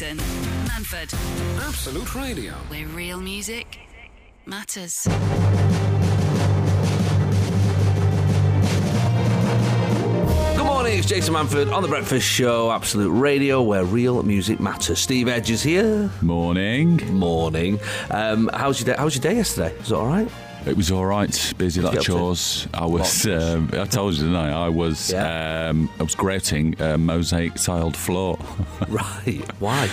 Jason Manford, Absolute Radio. where real music matters. Good morning, it's Jason Manford on The Breakfast Show, Absolute Radio, where real music matters. Steve Edge is here. Morning. Morning. Um, how's your day? How was your day yesterday? Is it all right? It was all right. Busy, lot of get to? chores. I was. Um, I told you, didn't I? I was. Yeah. Um, I was grouting a mosaic tiled floor. Right. Why?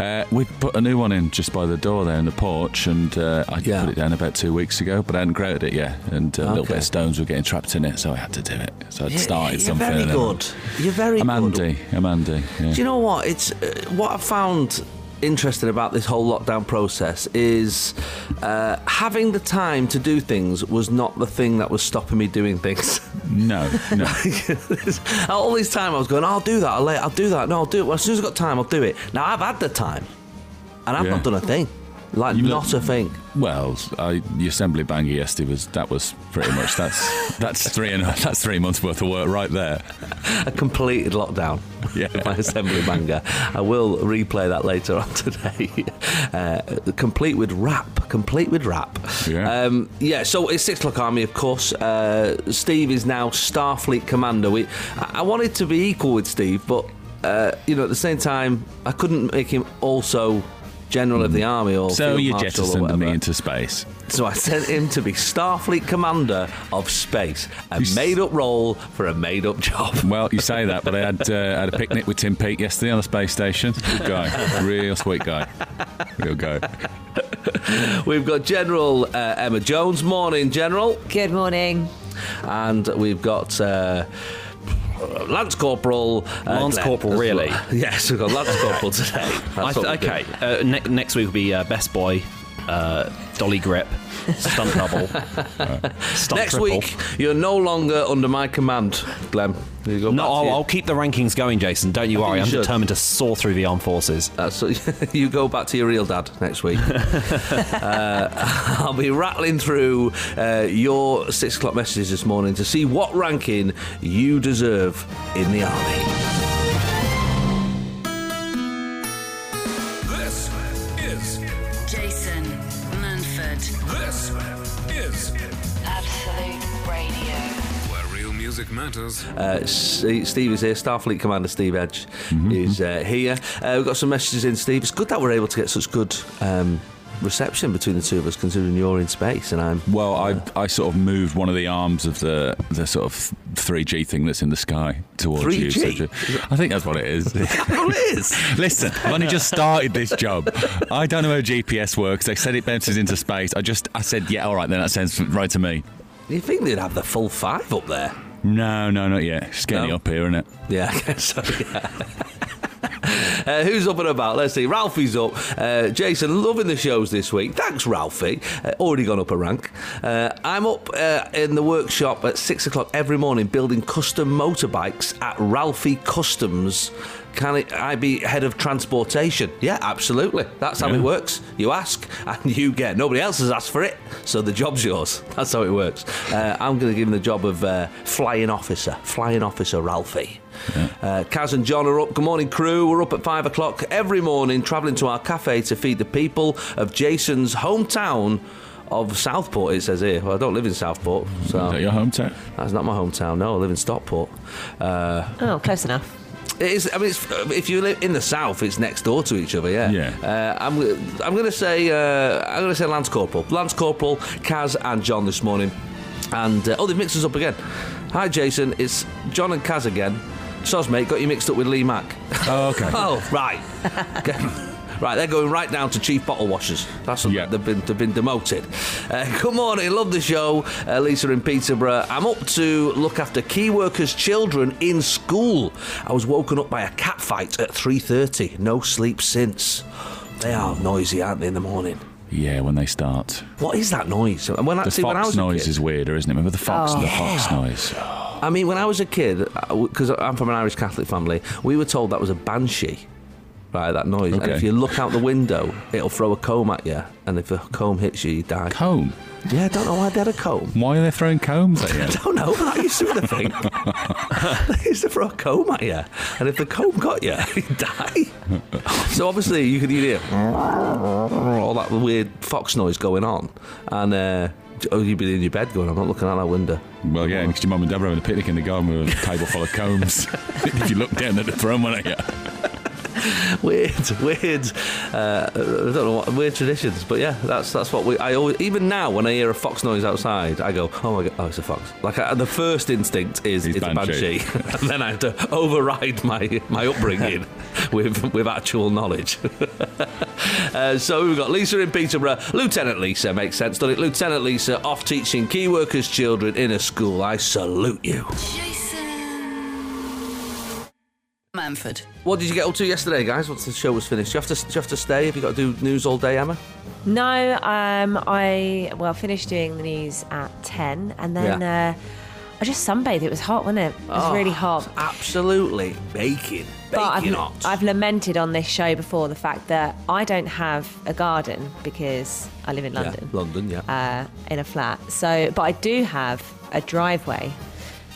uh, we put a new one in just by the door there in the porch, and uh, I Yeah. put it down about two weeks ago, but I hadn't grouted it yet, and a little bit of stones were getting trapped in it, so I had to do it. So I'd started You're something. very and then- good. You're very I'm good. Andy. I'm Andy. Yeah. Do you know what? It's uh, what I found interesting about this whole lockdown process is uh, having the time to do things was not the thing that was stopping me doing things. No, no. All this time I was going, I'll do that, I'll, I'll do that, no, I'll do it. Well, as soon as I've got time, I'll do it. Now I've had the time, and I've Yeah. not done a thing. Like You not a thing. Well, I, the assembly banger yesterday was that was pretty much that's that's three and that's three months worth of work right there. A completed lockdown. Yeah. My assembly banger. I will replay that later on today. Uh, complete with rap. Complete with rap. Yeah. Um, yeah. So it's six o'clock army, of course. Uh, Steve is now Starfleet commander. We, I I wanted to be equal with Steve, but uh, you know, at the same time, I couldn't make him also. General of the army or So you marshal or jettisoned me into space. So I sent him to be Starfleet Commander of Space, a You made-up role for a made-up job. Well, you say that, but I had uh, had a picnic with Tim Peake yesterday on the space station. Good guy, real sweet guy, real guy. We've got General uh, Emma Jones. Morning, General. Good morning. And we've got uh, Lance Corporal. Uh, Lance Glenn Corporal, really? Yes, we've got Lance Corporal today. I th- okay. Uh, ne- next week will be uh, Best Boy, uh, Dolly Grip, Stunt Double, Stunt Next Triple. week, you're no longer under my command, Glenn. You go No, back to I'll, your- I'll keep the rankings going, Jason. Don't you I worry. you I'm should. determined to soar through the armed forces. That's you go back to your real dad next week. uh, I'll be rattling through uh, your six o'clock messages this morning to see what ranking you deserve in the army. Music matters. Uh, Steve is here, Starfleet Commander Steve Edge Mm-hmm. is uh, here. Uh, we've got some messages in, Steve. It's good that we're able to get such good um, reception between the two of us, considering you're in space and I'm. Well, I I sort of moved one of the arms of the the sort of 3G thing that's in the sky towards you. 3G? so to- I think that's what it is. Oh, it is. Listen, I've only just started this job. I don't know how GPS works. They said it bounces into space. I just I said yeah, all right, then that sounds right to me. You think they'd have the full five up there? No, no, not yet. Just getting No? up here, isn't it? Yeah, I guess so, yeah. Uh, who's up and about? Let's see. Ralphie's up. Uh, Jason, loving the shows this week. Thanks, Ralphie. Uh, already gone up a rank. Uh, I'm up uh, in the workshop at six o'clock every morning building custom motorbikes at Ralphie Customs. Can I be head of transportation? Yeah, absolutely. That's how Yeah. it works. You ask and you get. Nobody else has asked for it, so the job's yours. That's how it works. Uh, I'm going to give him the job of uh, flying officer. Flying officer Ralphie. Uh, Kaz and John are up. Good morning, crew. We're up at five o'clock every morning, travelling to our cafe to feed the people of Jason's hometown of Southport. It says here. Well, I don't live in Southport, Is so that your hometown? that's not my hometown. No, I live in Stockport. Uh, Oh, close enough. It is. I mean, it's, if you live in the south, it's next door to each other. Yeah. Yeah. Uh, I'm. I'm going to say. Uh, I'm going to say Lance Corporal, Lance Corporal, Kaz, and John this morning. And uh, oh, they've mixed us up again. Hi, Jason. It's John and Kaz again. Soz, mate, got you mixed up with Lee Mack. Oh, okay. oh, right. Okay. Right, they're going right down to chief bottle washers. That's what Yeah. they've been they've been demoted. Uh, good morning, love the show, uh, Lisa in Peterborough. I'm up to look after key workers' children in school. I was woken up by a cat fight at 3:30. No sleep since. They are noisy, aren't they, in the morning? Yeah, when they start. What is that noise? And when I The see when I fox was noise kid- is weirder, isn't it? Remember the fox, the fox noise. I mean, when I was a kid, because I'm from an Irish Catholic family, we were told that was a banshee. Right? That noise. And if you look out the window, it'll throw a comb at you, and if a comb hits you, you die. Comb. Yeah, I don't know why they had a comb. Why are they throwing combs at I you? don't know, but that used to the thing. they used to throw a comb at you, and if the comb got you, you'd die. so obviously, you could hear all that weird fox noise going on, and uh, oh, you'd be in your bed going, "I'm not looking out that window." Well, yeah, because your mum and dad were having a picnic in the garden with a table full of combs. if you look down, they'd throw one at you. Weird, weird. Uh, I don't know what weird traditions, but yeah, that's that's what we. I always, even now when I hear a fox noise outside, I go, "Oh my god, oh, it's a fox!" Like I, the first instinct is It's it's a banshee. banshee, and then I have to override my my upbringing with with actual knowledge. uh, so we've got Lisa in Peterborough, Lieutenant Lisa makes sense, doesn't it? Lieutenant Lisa off teaching key workers' children in a school. I salute you. Jason Manford. What did you get up to yesterday, guys? Once the show was finished, do you have to do you have to stay? Have you got to do news all day, Emma? No, um, I well finished doing the news at ten, and then Yeah. uh, I just sunbathed. It was hot, wasn't it? It was Oh, really hot. Absolutely baking, But baking I've, hot. I've lamented on this show before the fact that I don't have a garden because I live in Yeah, London, London, yeah. uh, in a flat. So, but I do have a driveway.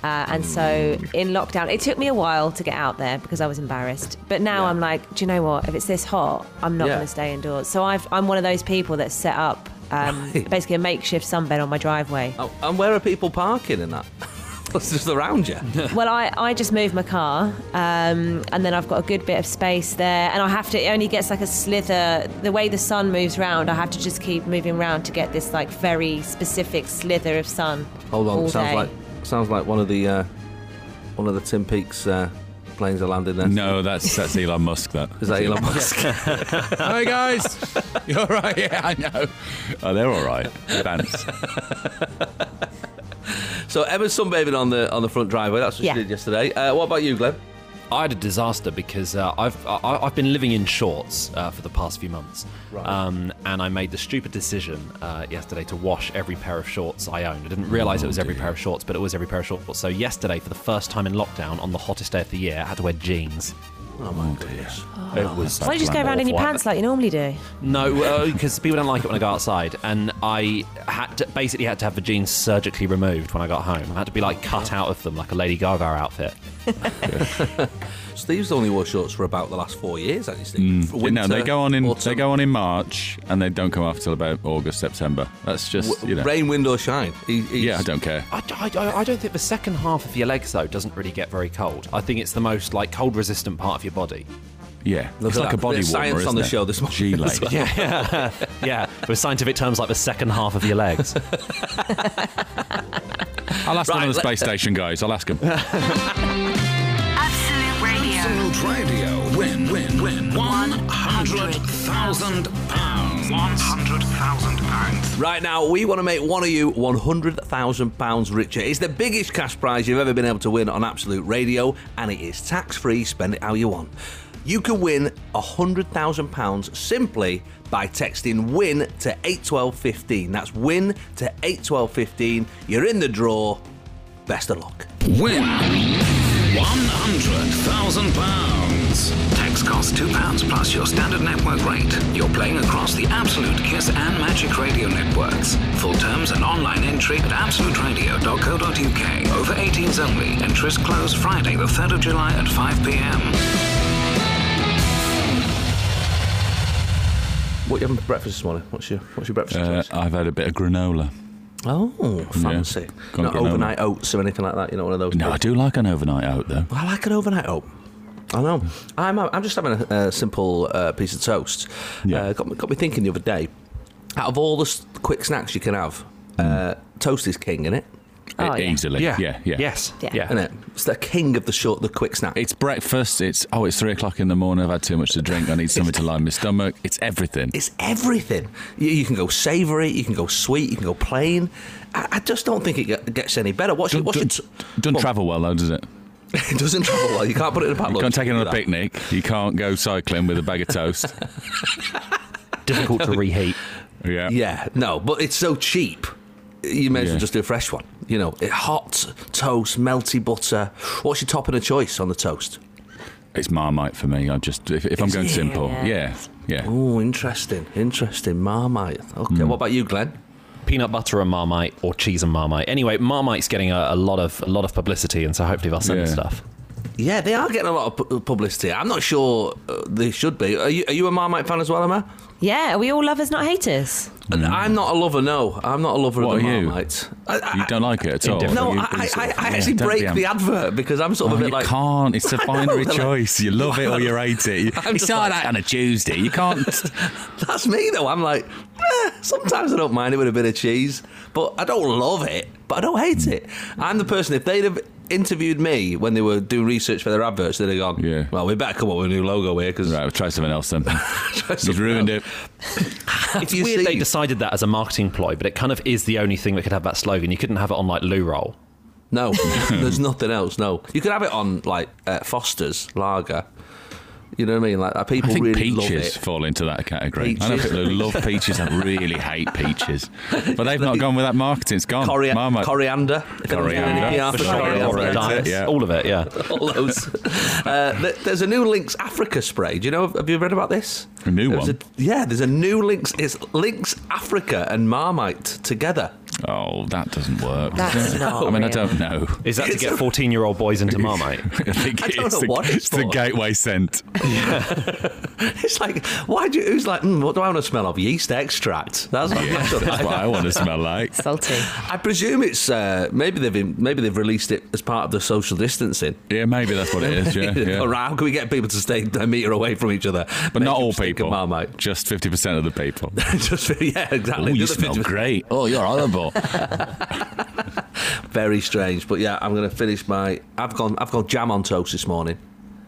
Uh, and so in lockdown, it took me a while to get out there because I was embarrassed. But now Yeah. I'm like, do you know what? If it's this hot, I'm not Yeah. going to stay indoors. So I've, I'm one of those people that set up um, Right. basically a makeshift sunbed on my driveway. Oh, and where are people parking in that? It's just around you. Well, I, I just moved my car, um, and then I've got a good bit of space there, and I have to. It only gets like a slither. The way the sun moves round, I have to just keep moving round to get this like very specific slither of sun. Hold on, all sounds day. like sounds like one of the uh, one of the Tim Peake's uh, planes are landing there. No, that's that's Elon Musk. That Is that Elon Musk? Hi guys, you're all right. Yeah, I know. Oh, they're all right. Thanks. so Emma's sunbathing on the on the front driveway. That's what Yeah. she did yesterday. Uh, what about you, Glenn? I had a disaster because uh, I've I, I've been living in shorts uh, for the past few months, Right. um, and I made the stupid decision uh, yesterday to wash every pair of shorts I owned. I didn't realise it was every pair of shorts, but it was every pair of shorts. So yesterday, for the first time in lockdown, on the hottest day of the year, I had to wear jeans. Oh my mm, goodness. Ah. It was Why don't you just go around in your pants like you normally do? No, because people don't like it when I go outside, and I had to, basically had to have the jeans surgically removed when I got home. I had to be like cut out of them like a Lady Gaga outfit. Steve's only wore shorts for about the last four years, hasn't Steve? For Mm. no, they go on in they go on in March and they don't come off till about August, September. That's just w- you know. rain, wind, or shine. He, Yeah, I don't care. I, I, I don't think the second half of your legs though doesn't really get very cold. I think it's the most like cold resistant part of your body. Yeah, Look it's like that. a body Bit warmer. science on isn't the it? show this morning G-Late. as well. Yeah, yeah. With scientific terms like the second half of your legs. I'll ask one Right, of the space station guys. I'll ask them. Absolute Radio. Radio. Win, win, win. £100,000. £100,000. Right now, we want to make one of you £100,000 richer. It's the biggest cash prize you've ever been able to win on Absolute Radio, and it is tax free. Spend it how you want. You can win £100,000 simply by texting WIN to 81215. That's WIN to 81215. You're in the draw. Best of luck. Win £100,000. Tax costs £2 plus your standard network rate. You're playing across the Absolute Kiss and Magic Radio networks. Full terms and online entry at absoluteradio.co.uk. Over 18s only. Entries close Friday, the 3rd of July at 5 pm. What you having for breakfast this morning? What's your What's your breakfast Uh, choice? I've had a bit of granola. Oh, fancy. Gone Not overnight oats or anything like that. You know, one of those. No, I do like an overnight oat though. I like an overnight oat. I know. I'm, I'm just having a, a simple uh, piece of toast. Yeah. Uh, got, me, got me thinking the other day. Out of all the quick snacks you can have, uh, toast is king, innit? Oh, yeah. Easily. Yeah, yeah. Yes. Yeah. Yeah. Isn't it? It's the king of the short, the quick snack. It's breakfast. It's oh, it's three o'clock in the morning. I've had too much to drink. I need something to line my stomach. It's everything. It's everything. You, you can go savoury, you can go sweet, you can go plain. I, I just don't think it gets any better. What's your, what's your Doesn't, t- doesn't travel well though, does it? It doesn't travel well. You can't put it in a pack You can't take it on a picnic. You can't go cycling with a bag of toast. Difficult to reheat. Yeah. Yeah, no, but it's so cheap. You may as well Yeah. just do a fresh one. You know, it, hot toast, melty butter. What's your topping of choice on the toast? It's Marmite for me. I just if, if I'm going simple, yeah, yeah. Oh, interesting, interesting. Marmite. Okay, what about you, Glenn? Peanut butter and Marmite, or cheese and Marmite. Anyway, Marmite's getting a, a lot of a lot of publicity, and so hopefully they'll send us Yeah. stuff. Yeah, they are getting a lot of publicity. I'm not sure uh, they should be. Are you, are you a Marmite fan as well, Emma? Yeah, are we all lovers, not haters? Mm. I'm not a lover. No, I'm not a lover What of the are you? I, I, You don't like it at all. No, You- I, I, sort I, of- I yeah, actually don't break the um, advert because I'm sort Oh, of a bit you like. can't. It's a binary like- choice. You love it or you hate it. I'm You just start like- out on a Tuesday. You can't. That's me though. I'm like, eh, sometimes I don't mind it with a bit of cheese, but I don't love it, but I don't hate mm. it. I'm the person if they'd have interviewed me when they were doing research for their adverts, they'd have gone, Yeah. well, we better come up with a new logo here because right, we'll try something else then. You've ruined else. it. It's you weird they decided that as a marketing ploy, but it kind of is the only thing that could have that slogan. You couldn't have it on like loo roll. No, there's nothing else. No, you could have it on like uh, Foster's lager. You know what I mean? Like uh, people I think really love peaches it. fall into that category. I know people who love peaches and really hate peaches, but they've not gone with that marketing. It's gone. Coria- Marmite. coriander. If anyone's doing any Coriander, for for sure. coriander. Or Yeah. Yeah. all of it. Yeah. all those. Uh, there's a new Lynx Africa spray. Do you know? Have you read about this? A new There's one? A, yeah, there's a new Lynx. It's Lynx Africa and Marmite together. Oh, that doesn't work. That's not I mean, I don't know. Is that to get 14 year old boys into Marmite? I think I don't it's know the, what it's the for. gateway scent. It's like, why do you, who's like, mm, what do I want to smell of? Yeast extract. That's what, Yeah, that's what I- what I want to smell like. Salty. I presume it's uh, maybe they've been, maybe they've released it as part of the social distancing. Yeah, maybe that's what it is. Yeah, yeah. Or how can we get people to stay a metre away from each other? But not all people. Marmite. Just fifty percent of the people. Just yeah, exactly. you smell 50% great. Oh, you're horrible. Very strange, but yeah, I'm going to finish my. I've gone. I've gone jam on toast this morning.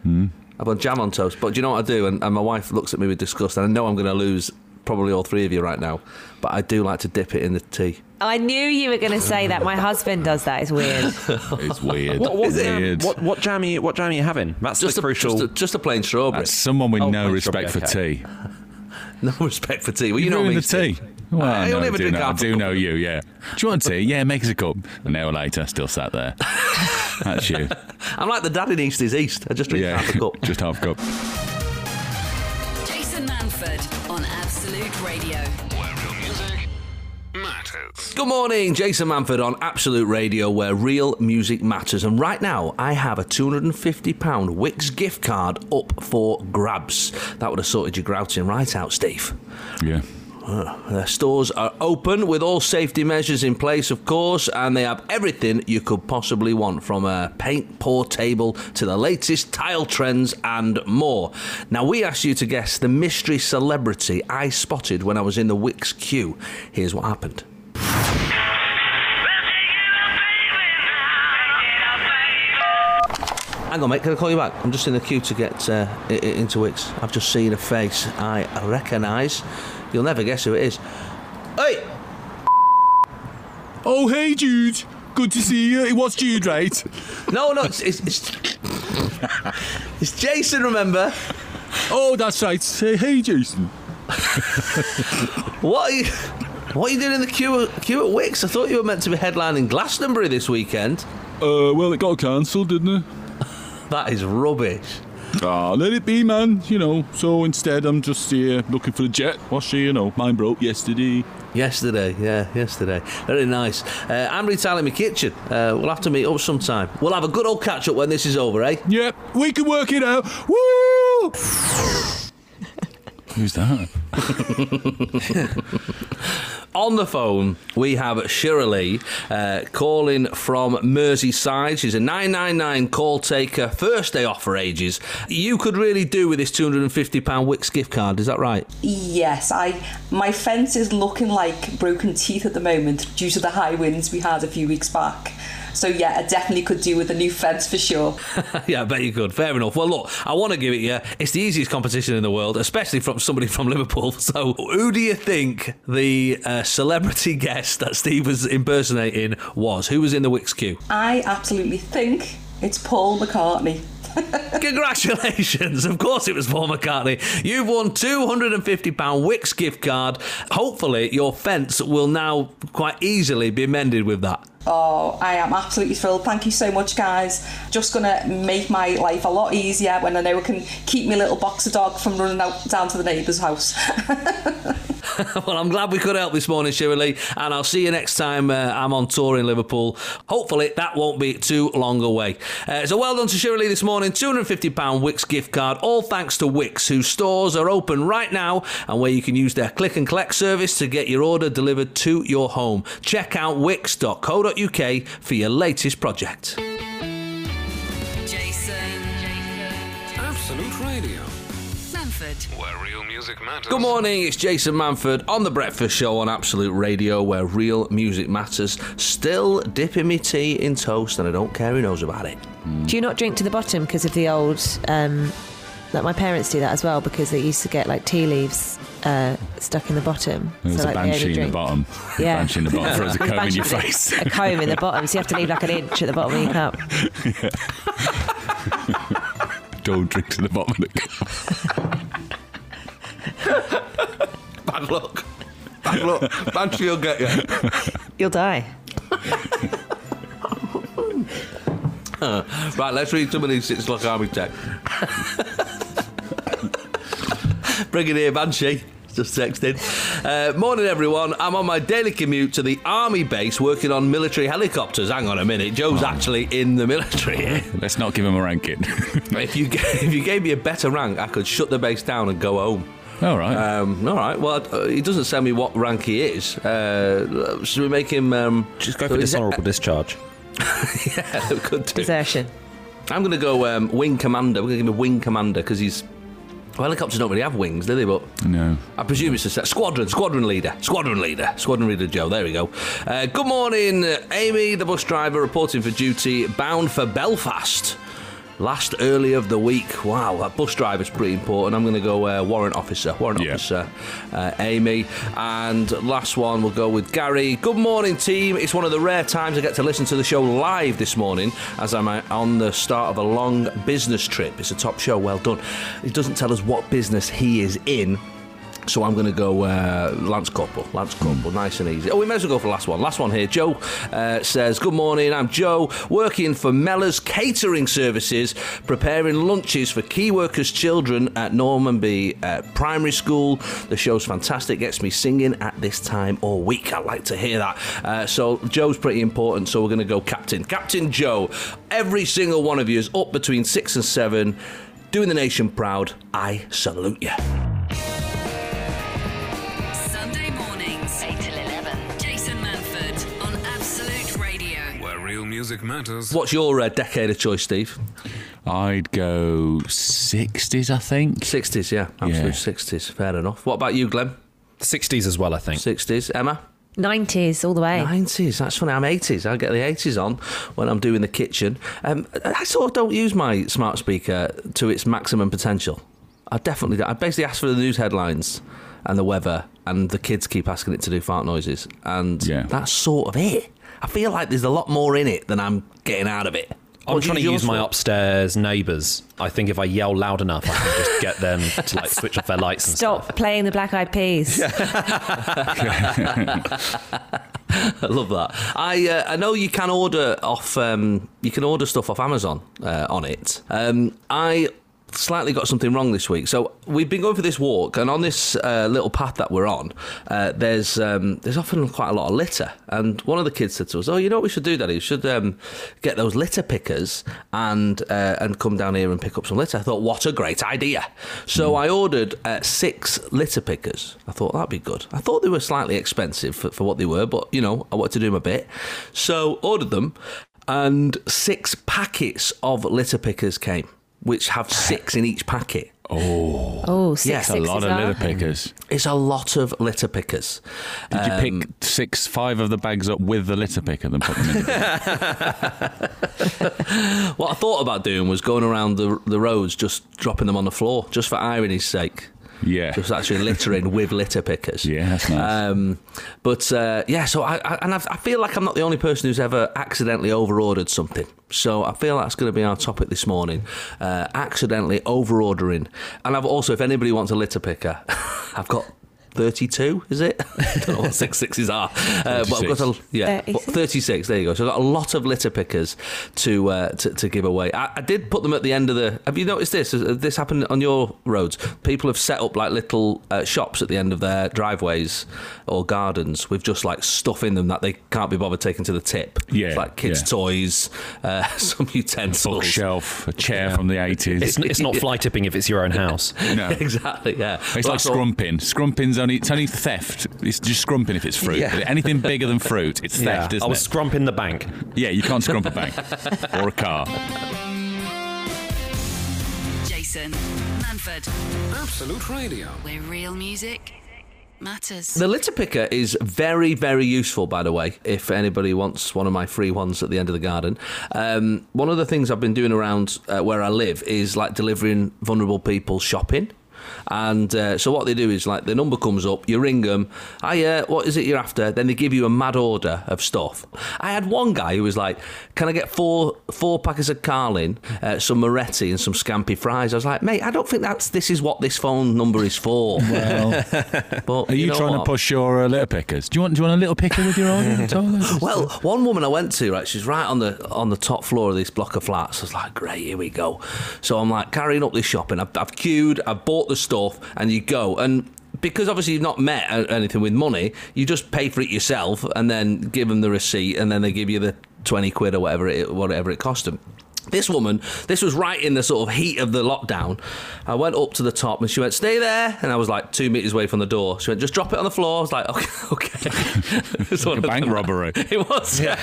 Hmm. I've gone jam on toast, but do you know what I do? And, and my wife looks at me with disgust, and I know I'm going to lose probably all three of you right now. But I do like to dip it in the tea. I knew you were going to say that. My husband does that. It's weird. It's weird. What, what, weird. what, what jam are you, what jam are you having? That's Just the a, crucial. just a, just a plain strawberry. That's someone with Oh, no plain respect for strawberry, tea. no respect for tea. Well, you, You know ruined me. the tea. Steve. Well, I no, only I do know, I do know you, yeah. Do you want tea? Yeah, make us a cup. An hour later, still sat there. That's you. I'm like the dad in East is East. I just drink Yeah, half a cup. just half a cup. Jason Manford on Absolute Radio. Where real music matters. Good morning, Jason Manford on Absolute Radio, where real music matters. And right now, I have a £250 Wickes gift card up for grabs. That would have sorted your grouting right out, Steve. Yeah. Their stores are open with all safety measures in place, of course, and they have everything you could possibly want from a paint pour table to the latest tile trends and more. Now, we asked you to guess the mystery celebrity I spotted when I was in the Wickes queue. Here's what happened. Hang on, mate. Can I call you back? I'm just in the queue to get uh, into Wickes. I've just seen a face I recognise. You'll never guess who it is. Hey! Oh, hey, Jude. Good to see you. It was Jude, right? No, no, it's it's, it's, it's Jason. Remember Oh, that's right. Say, hey, Jason. what? Are you, what are you doing in the queue at, queue at Wickes? I thought you were meant to be headlining Glastonbury this weekend. Uh, well, it got cancelled, didn't it? That is rubbish. Ah, let it be, man. You know. So instead, I'm just here looking for a jet. What's she? You know, mine broke yesterday. Yesterday, yeah, yesterday. Very nice. Uh, I'm retiling my kitchen. Uh, we'll have to meet up sometime. We'll have a good old catch up when this is over, eh? Yep, we can work it out. Woo! Who's that? On the phone, we have Shirley uh, calling from Merseyside. She's a 999 call taker, first day off for ages. You could really do with this £250 Wickes gift card, is that right? Yes, I my fence is looking like broken teeth at the moment due to the high winds we had a few weeks back. So yeah, I definitely could do with a new fence for sure. yeah, I bet you could. Fair enough. Well, look, I want to give it you. It's the easiest competition in the world, especially from somebody from Liverpool. So, who do you think the uh, celebrity guest that Steve was impersonating was? Who was in the Wickes queue? I absolutely think it's Paul McCartney. Congratulations! Of course, it was Paul McCartney. You've won £250 Wickes gift card. Hopefully, your fence will now quite easily be mended with that. Oh, I am absolutely thrilled. Thank you so much, guys. Just gonna make my life a lot easier when I know I can keep my little boxer dog from running out down to the neighbour's house. well, I'm glad we could help this morning, Shirley, and I'll see you next time uh, I'm on tour in Liverpool. Hopefully, that won't be too long away. Uh, so, well done to Shirley this morning. £250 Wickes gift card, all thanks to Wickes, whose stores are open right now and where you can use their click and collect service to get your order delivered to your home. Check out wickes.co.uk for your latest project. Jason. Absolute Radio, Manford. where real music matters. Good morning, it's Jason Manford on The Breakfast Show on Absolute Radio, where real music matters. Still dipping me tea in toast, and I don't care who knows about it. Do you not drink to the bottom because of the old? Um, like my parents do that as well because they used to get like tea leaves uh, stuck in the bottom. There's So, a like, they only banshee in the bottom. Yeah. Banshee in the bottom throws a comb in your face. A comb in the bottom, so you have to leave like an inch at the bottom of your cup. Yeah. Don't drink to the bottom of the cup. Bad luck. Bad luck. Banshee will get you. You'll die. Right, let's read some of these Six O'Clock Army tech. Bring it here, Banshee. Just texting. Uh, morning, everyone. I'm on my daily commute to the army base working on military helicopters. Hang on a minute. Joe's actually in the military. Let's not give him a ranking. if you ga- if you gave me a better rank, I could shut the base down and go home. All right. Um, all right. Well, uh, he doesn't tell me what rank he is. Uh, should we make him? Um, Just go so for is it- dishonourable discharge. yeah, we could do. Desertion. I'm going to go um, wing commander. We're going to give him a wing commander because he's. Well, helicopters don't really have wings, do they? But no. I presume it's a set. Squadron, squadron leader, squadron leader, squadron leader Joe. There we go. Uh, good morning, Amy, the bus driver, reporting for duty, bound for Belfast. Last early of the week. Wow, that bus driver's pretty important. I'm going to go uh, warrant officer, warrant Yeah. officer, uh, Amy. And last one, we'll go with Gary. Good morning, team. It's one of the rare times I get to listen to the show live this morning as I'm uh, on the start of a long business trip. It's a top show, well done. He doesn't tell us what business he is in. So I'm going to go uh, Lance Corporal. Lance Corporal, nice and easy. Oh, we may as well go for the last one. Last one here. Joe uh, says, Good morning, I'm Joe, working for Mellors Catering Services, preparing lunches for key workers' children at Normanby uh, Primary School. The show's fantastic, gets me singing at this time all week. I like to hear that. Uh, so Joe's pretty important, so we're going to go Captain. Captain Joe, every single one of you is up between six and seven, doing the nation proud. I salute you. Music matters. What's your uh, decade of choice, Steve? I'd go 60s, I think. 60s, yeah. Absolute Yeah. 60s. Fair enough. What about you, Glenn? 60s as well, I think. 60s. Emma? 90s all the way. 90s. That's funny. I'm 80s. I get the 80s on when I'm doing the kitchen. Um, I sort of don't use my smart speaker to its maximum potential. I definitely don't. I basically ask for the news headlines and the weather, and the kids keep asking it to do fart noises. And Yeah. that's sort of it. I feel like there's a lot more in it than I'm getting out of it. I'm What trying to use my for? upstairs neighbours. I think if I yell loud enough, I can just get them to like switch off their lights and Stop stuff. playing the Black Eyed Peas. I love that. I uh, I know you can order off um, you can order stuff off Amazon uh, on it. Um, I slightly got something wrong this week. So we've been going for this walk, and on this uh, little path that we're on, uh, there's um, there's often quite a lot of litter. And one of the kids said to us, "Oh, you know what we should do, Daddy? We should um, get those litter pickers and uh, and come down here and pick up some litter." I thought, what a great idea! So I ordered uh, six litter pickers. I thought that'd be good. I thought they were slightly expensive for, for what they were, but you know, I wanted to do my bit. So ordered them, and six packets of litter pickers came, which have six in each packet. Oh, six, Yeah, six a A lot of that? litter pickers. It's a lot of litter pickers. Did you Um, pick six, five of the bags up with the litter picker and put them in? the? What I thought about doing was going around the the roads, just dropping them on the floor, just for irony's sake. Yeah. Just actually littering with litter pickers. Yeah, that's nice. Um, but uh, yeah, so I, I and I've, I feel like I'm not the only person who's ever accidentally overordered something. So I feel that's going to be our topic this morning: uh, accidentally overordering. And I've also, if anybody wants a litter picker, I've got 32, is it? I don't know what six sixes are. Uh, but I've got a, yeah, 36? 36. There you go. So I've got a lot of litter pickers to uh, to, to give away. I, I did put them at the end of the. Have you noticed this? Has this happened on your roads? People have set up like little uh, shops at the end of their driveways or gardens with just like stuff in them that they can't be bothered taking to the tip. Yeah, It's like kids' yeah. toys, uh, some utensils. Bookshelf, a chair from the 80s. It's, it's not fly tipping if it's your own house. no. exactly. Yeah. It's Well, like scrumping. Scrumping's only it's only theft. It's just scrumping if it's fruit. Yeah. Anything bigger than fruit, it's theft, I isn't was it? scrumping the bank. yeah, you can't scrump a bank or a car. Jason Manford, Absolute Radio. where real music matters. The litter picker is very, very useful, by the way, if anybody wants one of my free ones at the end of the garden. Um, one of the things I've been doing around uh, where I live is like delivering vulnerable people shopping. And uh, so what they do is like the number comes up, you ring them, I uh, what is it you're after? Then they give you a mad order of stuff. I had one guy who was like, "Can I get four four packets of Carling, uh, some Moretti, and some scampi fries?" I was like, "Mate, I don't think that's this is what this phone number is for." Well, But are you, know trying what? to push your uh, litter pickers? Do you want do you want a little picker with your own? Well, one woman I went to, right, she's right on the on the top floor of this block of flats. I was like, great, here we go. So I'm like carrying up this shopping. I've, I've queued, I've bought the stuff, and you go. And because obviously you've not met anything with money, you just pay for it yourself and then give them the receipt, and then they give you the 20 quid or whatever it, whatever it cost them. This woman, this was right in the sort of heat of the lockdown. I went up to the top and she went, stay there. And I was like two metres away from the door. She went, just drop it on the floor. I was like, okay. okay. It's Like a bank them. robbery. It was. Yeah.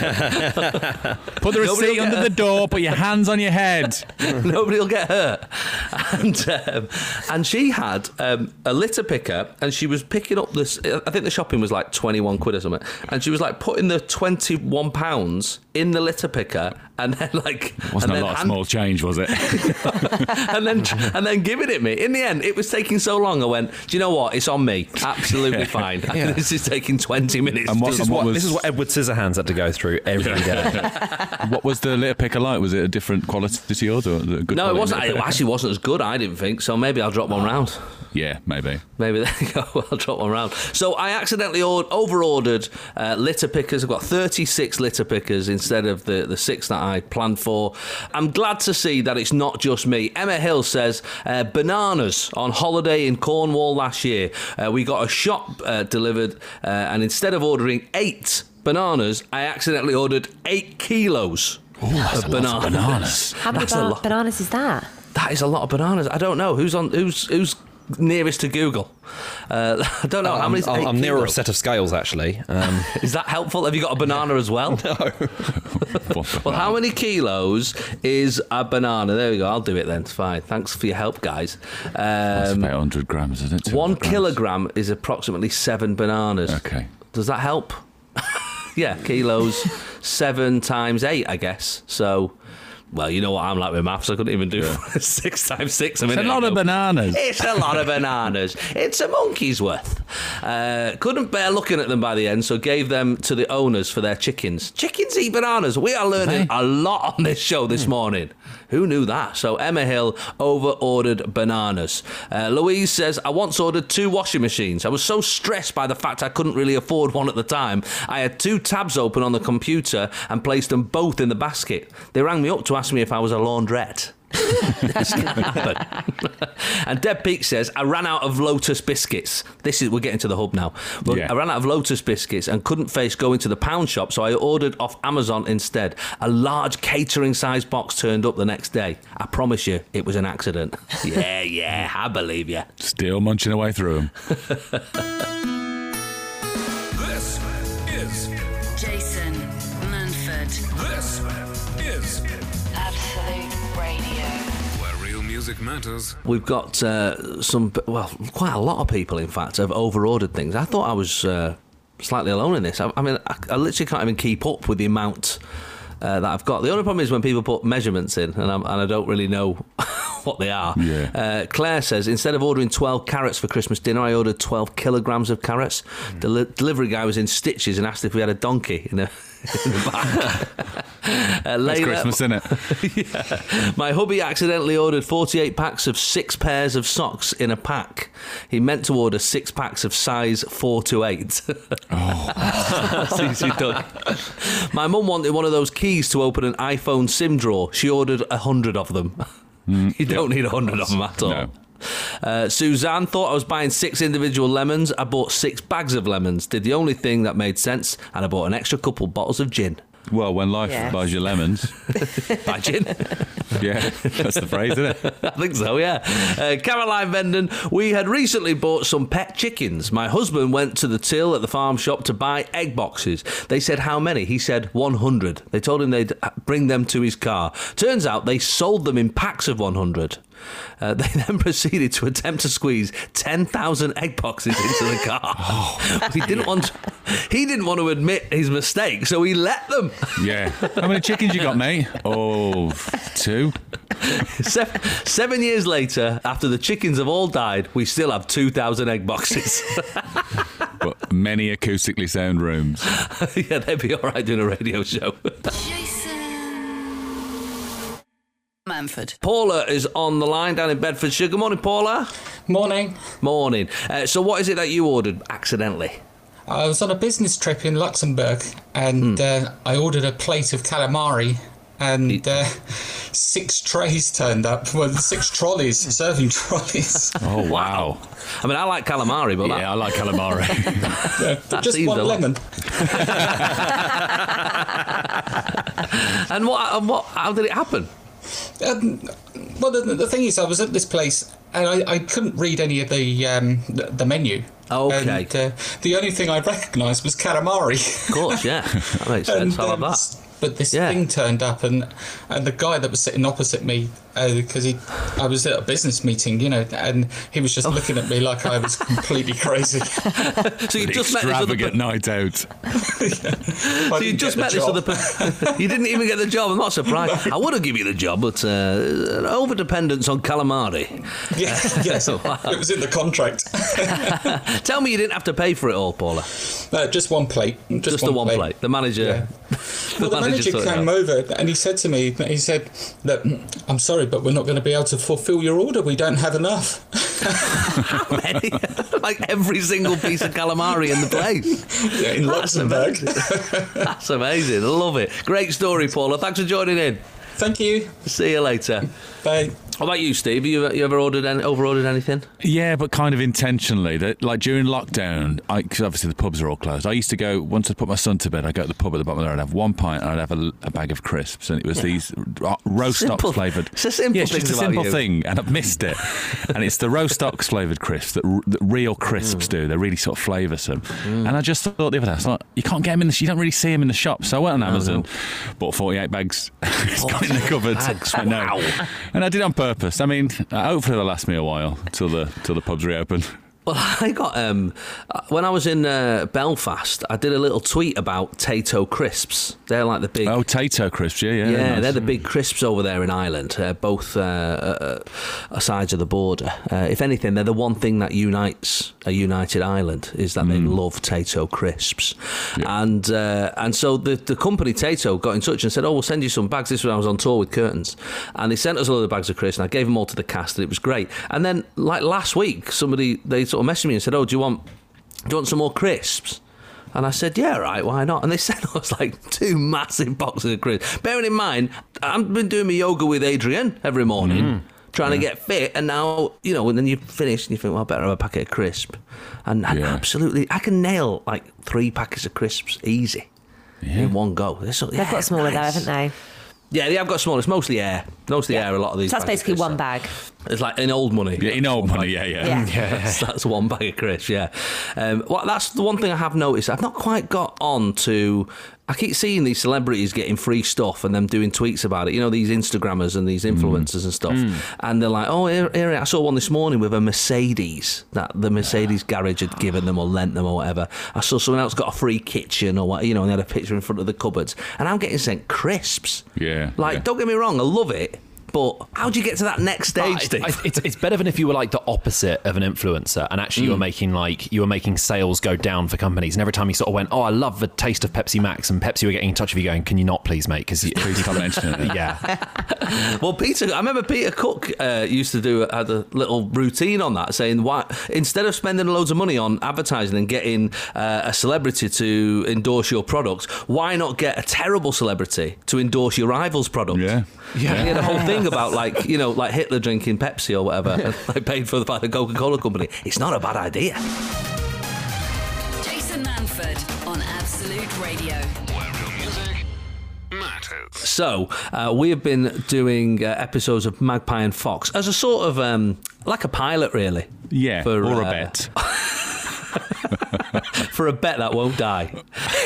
Put the receipt under the door. Put your hands on your head. Nobody will get hurt. And um, and she had um, a litter picker, and she was picking up this. I think the shopping was like twenty one quid or something, and she was like putting the twenty one pounds in the litter picker, and then like Wasn't and a then lot of hand- small change, was it? and then and then giving it me. In the end, it was taking so long. I went, do you know what? It's on me. Absolutely fine. this is taking twenty minutes. And what- This to is do. what, was- this is what Edward Scissorhands had to go through every day. what was the litter picker like? Was it a different quality to yours or a good no, it wasn't. It actually wasn't as good. I didn't think so. Maybe I'll drop one ah. round. Yeah, maybe. Maybe there you go. I'll drop one round. So I accidentally or- over-ordered uh, litter pickers. I've got 36 litter pickers instead of the, the six that I planned for. I'm glad to see that it's not just me. Emma Hill says uh, bananas on holiday in Cornwall last year. Uh, we got a shop uh, delivered, uh, and instead of ordering eight bananas, I accidentally ordered eight kilos that's of a lot of bananas. bananas. How many ba- bananas is that? That is a lot of bananas. I don't know who's on who's who's nearest to Google. Uh, I don't know how I'm, many. I'm, I'm nearer a set of scales, actually. Um, Is that helpful? Have you got a banana as well? no. Well, how many kilos is a banana? There we go. I'll do it then. It's fine. Thanks for your help, guys. That's Um, about 100 grams, isn't it? one grams. kilogram is approximately seven bananas. Okay. Does that help? yeah, kilos, seven times eight, I guess. So, well, you know what I'm like with maths. I couldn't even do six times six a It's a minute. lot of bananas. It's a lot of bananas. It's a monkey's worth. Uh, couldn't bear looking at them by the end, so gave them to the owners for their chickens. Chickens eat bananas. We are learning a lot on this show this morning. Who knew that? So Emma Hill over ordered bananas. Uh, Louise says, I once ordered two washing machines. I was so stressed by the fact I couldn't really afford one at the time. I had two tabs open on the computer and placed them both in the basket. They rang me up to ask me if I was a laundrette. this can happen. and Deb Peak says, I ran out of Lotus biscuits. This is we're getting to the hub now. But Yeah. I ran out of Lotus biscuits and couldn't face going to the pound shop, so I ordered off Amazon instead. A large catering sized box turned up the next day. I promise you, it was an accident. yeah, yeah, I believe you. Still munching away through them. music matters. We've got uh, some, well, quite a lot of people, in fact, have over ordered things. I thought I was uh, slightly alone in this. I, I mean, I, I literally can't even keep up with the amount. Uh, that I've got. The only problem is when people put measurements in, and, I'm, and I don't really know what they are. Yeah. Uh, Claire says instead of ordering 12 carrots for Christmas dinner, I ordered 12 kilograms of carrots. Hmm. The delivery guy was in stitches and asked if we had a donkey in, a, in the back. Uh, It's later, Christmas, isn't it? my hubby accidentally ordered 48 packs of six pairs of socks in a pack. He meant to order six packs of size 4 to 8. Oh. Easy done. My mum wanted one of those keys to open an iPhone SIM drawer. She ordered a 100 of them. you don't need a 100 of them at all. No. Uh, Suzanne thought I was buying six individual lemons. I bought six bags of lemons. Did the only thing that made sense, and I bought an extra couple bottles of gin. Well, when life Yeah. buys you lemons, Buy gin. yeah, that's the phrase, isn't it? I think so, yeah. Uh, Caroline Venden, we had recently bought some pet chickens. My husband went to the till at the farm shop to buy egg boxes. They said, How many? He said, 100. They told him they'd bring them to his car. Turns out they sold them in packs of 100. Uh, they then proceeded to attempt to squeeze 10,000 egg boxes into the car. he didn't want he didn't want to admit his mistake, so he let them. Yeah. How many chickens you got, mate? Oh, two. Seven, seven years later, after the chickens have all died, we still have 2,000 egg boxes. But many acoustically sound rooms. yeah, they'd be all right doing a radio show. Jason Manford. Paula is on the line down in Bedfordshire. Good morning, Paula. Morning. Morning. Uh, so, what is it that you ordered accidentally? I was on a business trip in Luxembourg and uh, I ordered a plate of calamari and uh, six trays turned up. Well, six trolleys, serving trolleys. Oh, wow. I mean, I like calamari, but Yeah, I like calamari. that Just seems one a lot. lemon. And what? And what? How did it happen? Um, well, the, the thing is, I was at this place and I, I couldn't read any of the um, the, menu. Okay. And uh, the only thing I recognised was calamari. Of course, yeah, that makes And, sense. I love um, that. S- But this Yeah. thing turned up, and and the guy that was sitting opposite me, because he, I was at a business meeting, you know, and he was Oh. just looking at me like I was completely crazy. So you just met this other. Per- night out. so you just met this other. Per- you didn't even get the job. I'm not surprised. I would have given you the job, but uh, an over dependence on calamari. Yeah, yes, it was in the contract. Tell me you didn't have to pay for it all, Paula. Uh, just one plate. Just, Just the one plate. The manager. Yeah. Well, the manager came over and he said to me, he said that I'm sorry, but we're not going to be able to fulfil your order. We don't have enough. How many? like every single piece of calamari in the place. Yeah, in That's Luxembourg. That's amazing. I love it. Great story, Paula. Thanks for joining in. Thank you. See you later. Bye. What about you, Steve? Have you, you ever ordered any, over ordered anything? Yeah, but kind of intentionally. That like during lockdown, because obviously the pubs are all closed. I used to go once I put my son to bed. I go to the pub at the bottom of there. I'd have one pint and I'd have a, a bag of crisps, and it was these roast Simple. ox flavored. It's a simple yeah, it's just a simple you. thing, and I've missed it. and it's the roast ox flavored crisps that, r- that real crisps do. They're really sort of flavoursome. Mm. And I just thought the other day, I you can't get them in the. You don't really see them in the shop. So I went on Amazon, bought forty eight bags. got in the cupboard. bags, wow. And I did on purpose. I mean, hopefully they'll last me a while till the till the pubs reopen. Well, I got um, uh, when I was in uh, Belfast, I did a little tweet about Tayto crisps. They're like the big. Oh, Tayto crisps, yeah, yeah. Yeah, nice. they're the big crisps over there in Ireland, uh, both uh, uh, sides of the border. Uh, if anything, they're the one thing that unites a united Ireland is that they love Tayto crisps, and uh, and so the the company Tayto got in touch and said, "Oh, we'll send you some bags." This was when I was on tour with Curtains, and they sent us a load of bags of crisps, and I gave them all to the cast, and it was great. And then, like last week, somebody they sort of messaged me and said, "Oh, do you want do you want some more crisps?" And I said, yeah, right, why not? And they sent us oh, like two massive boxes of crisps. Bearing in mind, I've been doing my yoga with Adriene every morning, hmm. trying to get fit, and now, you know, and then you finish and you think, well, I better have a packet of crisp. And, and Yeah. absolutely, I can nail like three packets of crisps easy in one go. They're so, They've yeah, got smaller though, haven't they? Yeah, they have got smaller. It's mostly air. Mostly air, a lot of these. So that's basically crisps one are. bag. It's like in old money. Yeah, in old money, yeah, yeah. Yeah. that's, that's one bag of crisps, yeah. Um, well, that's the one thing I have noticed. I've not quite got on to. I keep seeing these celebrities getting free stuff and them doing tweets about it. You know, these Instagrammers and these influencers and stuff. And they're like, oh, here, here, I saw one this morning with a Mercedes that the Mercedes garage had given them or lent them or whatever. I saw someone else got a free kitchen or what, you know, and they had a picture in front of the cupboards. And I'm getting sent crisps. Yeah, Like, yeah. don't get me wrong, I love it. But how do you get to that next stage, I- Steve? I- it's, it's better than if you were like the opposite of an influencer and actually you Mm. were making like you were making sales go down for companies and every time you sort of went oh I love the taste of Pepsi Max and Pepsi were getting in touch with you going can you not please mate because Please stop mentioning it. yeah Well, Peter, I remember Peter Cook uh, used to do had a little routine on that, saying why instead of spending loads of money on advertising and getting uh, a celebrity to endorse your product, why not get a terrible celebrity to endorse your rival's product? Yeah. Yeah, he had a whole thing about like you know like Hitler drinking Pepsi or whatever, and, like paid for by the Coca Cola company. It's not a bad idea. Jason Manford on Absolute Radio. So uh, we have been doing uh, episodes of Magpie and Fox as a sort of um, like a pilot, really. Yeah, For, or a uh, bet. for a bet that won't die.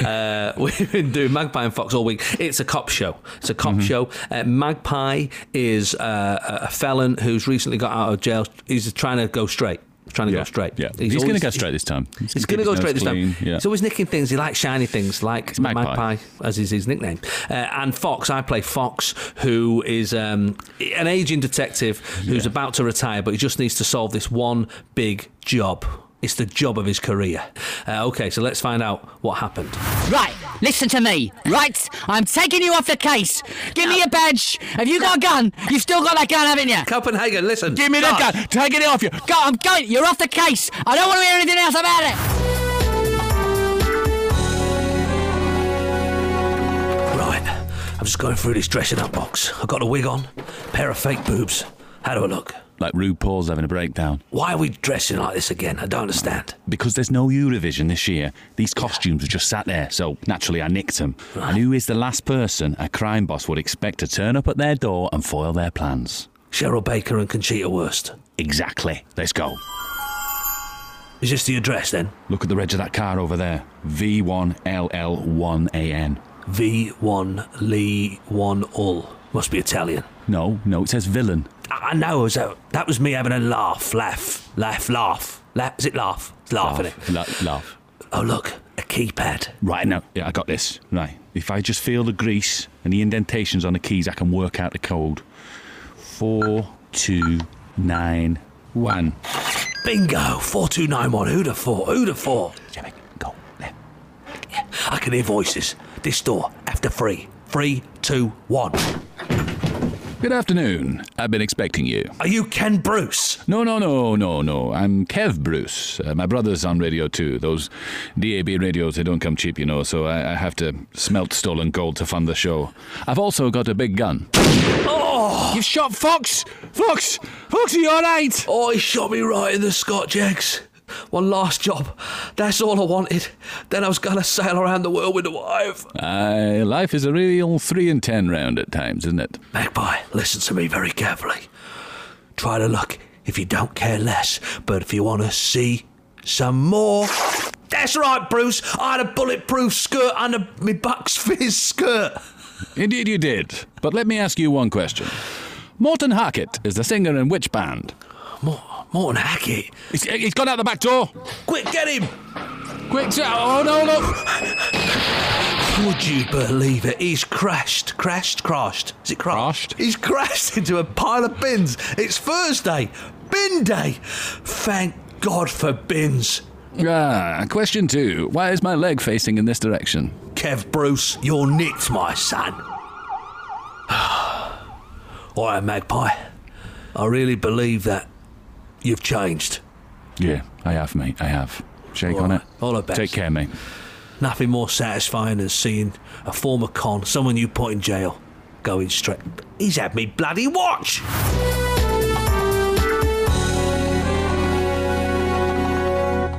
Uh, we've been doing Magpie and Fox all week. It's a cop show. It's a cop Mm-hmm. show. Uh, Magpie is uh, a felon who's recently got out of jail. He's trying to go straight. He's trying to Yeah, go straight. yeah. He's gonna go straight this time. He's He's, going to go straight this time. yeah. He's always nicking things. He likes shiny things, like Magpie. Magpie. as is his nickname. Uh, and Fox, I play Fox, who is um, an aging detective who's about to retire, but he just needs to solve this one big job. It's the job of his career. Uh, okay, so let's find out what happened. Right, listen to me. Right, I'm taking you off the case. Give me your badge. Have you got a gun? You've still got that gun, haven't you? Copenhagen, listen. Give me the gun. Taking it off you. Go, I'm going. You're off the case. I don't want to hear anything else about it. Right, I'm just going through this dressing up box. I've got a wig on, pair of fake boobs. How do I look? Like RuPaul's having a breakdown. Why are we dressing like this again? I don't understand. Because there's no Eurovision this year, these costumes were just sat there, so naturally I nicked them. And who is the last person a crime boss would expect to turn up at their door and foil their plans? Cheryl Baker and Conchita Wurst. Exactly. Let's go. Is this the address then? Look at the reg of that car over there. V1LL1AN. V1 Lee 1 Ull. Must be Italian. No, no, it says villain. I know, so that was me having a laugh, laugh, laugh, laugh. laugh. Is it laugh? It's laughing it. La- laugh. Oh, look, a keypad. Right now, yeah, I got this. Right. If I just feel the grease and the indentations on the keys, I can work out the code. Four, two, nine, one. Bingo! 4291. Who'd have thought? Who'd have thought? Jimmy, go. Left. Yeah, I can hear voices. This door, after three. Three, two, one. Good afternoon. I've been expecting you. Are you Ken Bruce? No, no, no, no, no. I'm Kev Bruce. Uh, my brother's on radio too. Those DAB radios, they don't come cheap, you know, so I, I have to smelt stolen gold to fund the show. I've also got a big gun. Oh! You've shot Fox! Fox! Fox, are you alright? Oh, he shot me right in the Scotch eggs. One last job. That's all I wanted. Then I was going to sail around the world with a wife. Aye, life is a real three and ten round at times, isn't it? Magpie, listen to me very carefully. Try to look if you don't care less, but if you want to see some more. That's right, Bruce. I had a bulletproof skirt under my Bucks Fizz skirt. Indeed, you did. But let me ask you one question. Morten Harket is the singer in which band? More, more than Hackett. He's, he's gone out the back door. Quick, get him! Quick. Oh, no, no. Would you believe it? He's crashed, crashed, crashed. Is it crashed? Crashed? He's crashed into a pile of bins. It's Thursday, bin day. Thank God for bins. Ah, question two. Why is my leg facing in this direction? Kev Bruce, you're nicked, my son. All right, Magpie. I really believe that you've changed. Yeah, I have, mate. I have. Shake All on right, it. all the best. Take care, mate. Nothing more satisfying than seeing a former con, someone you put in jail, going straight. He's had me bloody watch.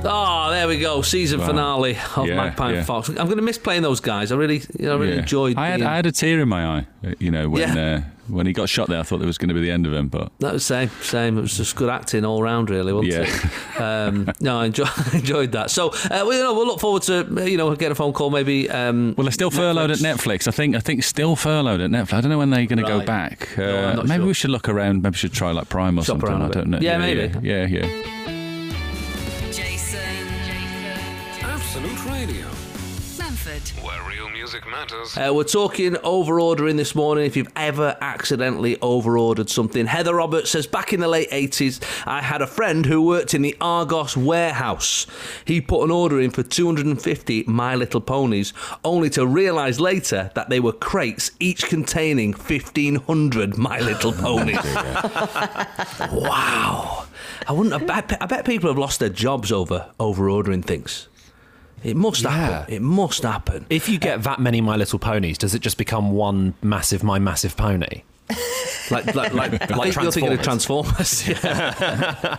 Oh, there we go. Season Wow. finale of Yeah, Magpie and yeah. Fox. I'm going to miss playing those guys. I really, you know, I really Yeah. enjoyed. I had, being- I had a tear in my eye. uh, You know, when uh, when he got shot there, I thought it was going to be the end of him. But That was same, same. It was just good acting all round, really, wasn't it? Um, no, I enjoy, enjoyed that. So, uh, well, you know, we'll look forward to uh, you know getting a phone call maybe. Um, well, they're still furloughed at Netflix. I think. I think still furloughed at Netflix. I don't know when they're going to go back. Uh, No, maybe sure. we should look around. Maybe we should try like Prime or Shop something. I don't know. Yeah, maybe. Yeah, yeah. Music matters. Uh, we're talking over ordering this morning. If you've ever accidentally over ordered something, Heather Roberts says back in the late 80s, I had a friend who worked in the Argos warehouse. He put an order in for 250 My Little Ponies, only to realise later that they were crates, each containing 1,500 My Little Ponies. wow. I wouldn't. I bet, I bet people have lost their jobs over over ordering things. It must happen. It must happen. If you get that many My Little Ponies, does it just become one massive My Massive Pony? like like like, Like you're thinking of Transformers. Yeah.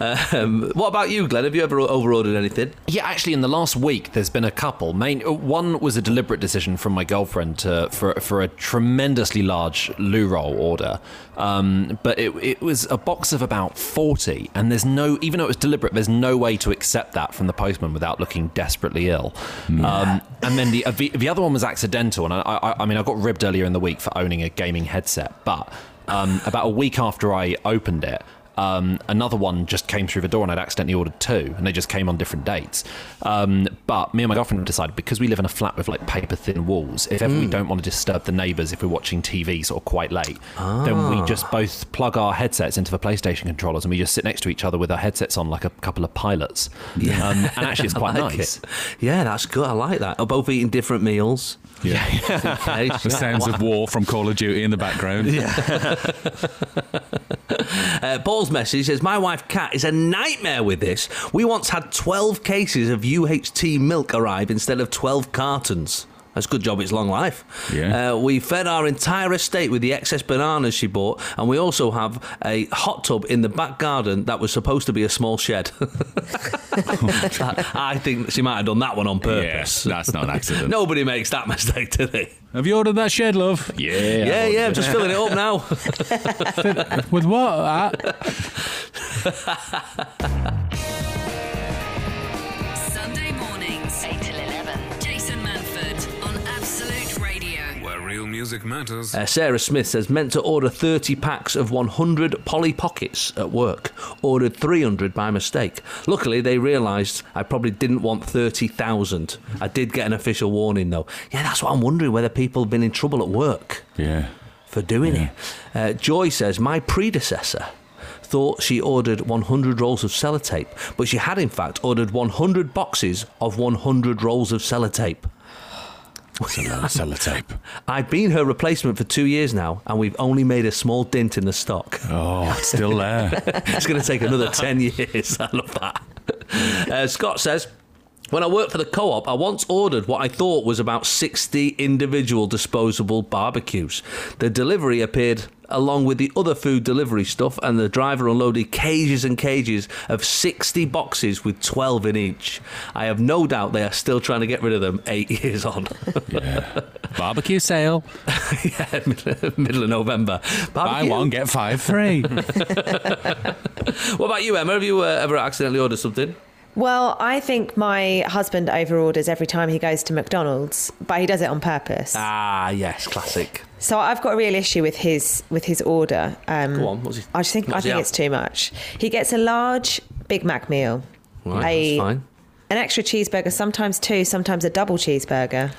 um, what about you, Glenn? Have you ever overordered anything? Yeah, actually, in the last week, there's been a couple. Main uh, one was a deliberate decision from my girlfriend to, for for a tremendously large loo roll order, um, but it, it was a box of about forty, and there's no even though it was deliberate, there's no way to accept that from the postman without looking desperately ill. Um, and then the, the the other one was accidental, and I, I I mean I got ribbed earlier in the week for owning a gaming headset, but um, about a week after I opened it. Um, another one just came through the door and I'd accidentally ordered two and they just came on different dates. Um, but me and my girlfriend decided because we live in a flat with like paper thin walls, if ever we don't want to disturb the neighbours if we're watching TV sort of quite late, then we just both plug our headsets into the PlayStation controllers and we just sit next to each other with our headsets on like a couple of pilots. Yeah. Um, and actually it's quite like nice. it. Yeah, that's good. I like that. Are both eating different meals? Yeah. Okay. The sounds of war from Call of Duty in the background. Uh, Paul's message says, My wife Kat is a nightmare with this. We once had 12 cases of UHT milk arrive instead of 12 cartons. That's a good job it's long life. Yeah. Uh, we fed our entire estate with the excess bananas she bought, and we also have a hot tub in the back garden that was supposed to be a small shed. I think she might have done that one on purpose. Yeah, that's not an accident. Nobody makes that mistake, do they? Have you ordered that shed, love? Yeah. Yeah, yeah, I'm just filling it up now. With what? Music matters. Uh, Sarah Smith says, meant to order 30 packs of 100 Polly Pockets at work. Ordered 300 by mistake. Luckily, they realised I probably didn't want 30,000. I did get an official warning, though. Yeah, that's what I'm wondering whether people have been in trouble at work yeah. for doing it. Uh, Joy says, my predecessor thought she ordered 100 rolls of sellotape, but she had in fact ordered 100 boxes of 100 rolls of sellotape. Sellotape. I've been her replacement for two years now, and we've only made a small dint in the stock. Oh, it's still there. it's going to take another 10 years. I love that. Uh, Scott says, when I worked for the co op, I once ordered what I thought was about 60 individual disposable barbecues. The delivery appeared along with the other food delivery stuff, and the driver unloaded cages and cages of 60 boxes with 12 in each. I have no doubt they are still trying to get rid of them eight years on. Yeah. Barbecue sale. yeah, middle, of November. Buy one, get five free. What about you, Emma? Have you uh, ever accidentally ordered something? Well, I think my husband overorders every time he goes to McDonald's, but he does it on purpose. Ah, yes, classic. So I've got a real issue with his with his order. Um, Go on, what's he- I just think I what's he think it's too much. He gets a large Big Mac meal, Right, a, that's fine. an extra cheeseburger, sometimes two, sometimes a double cheeseburger,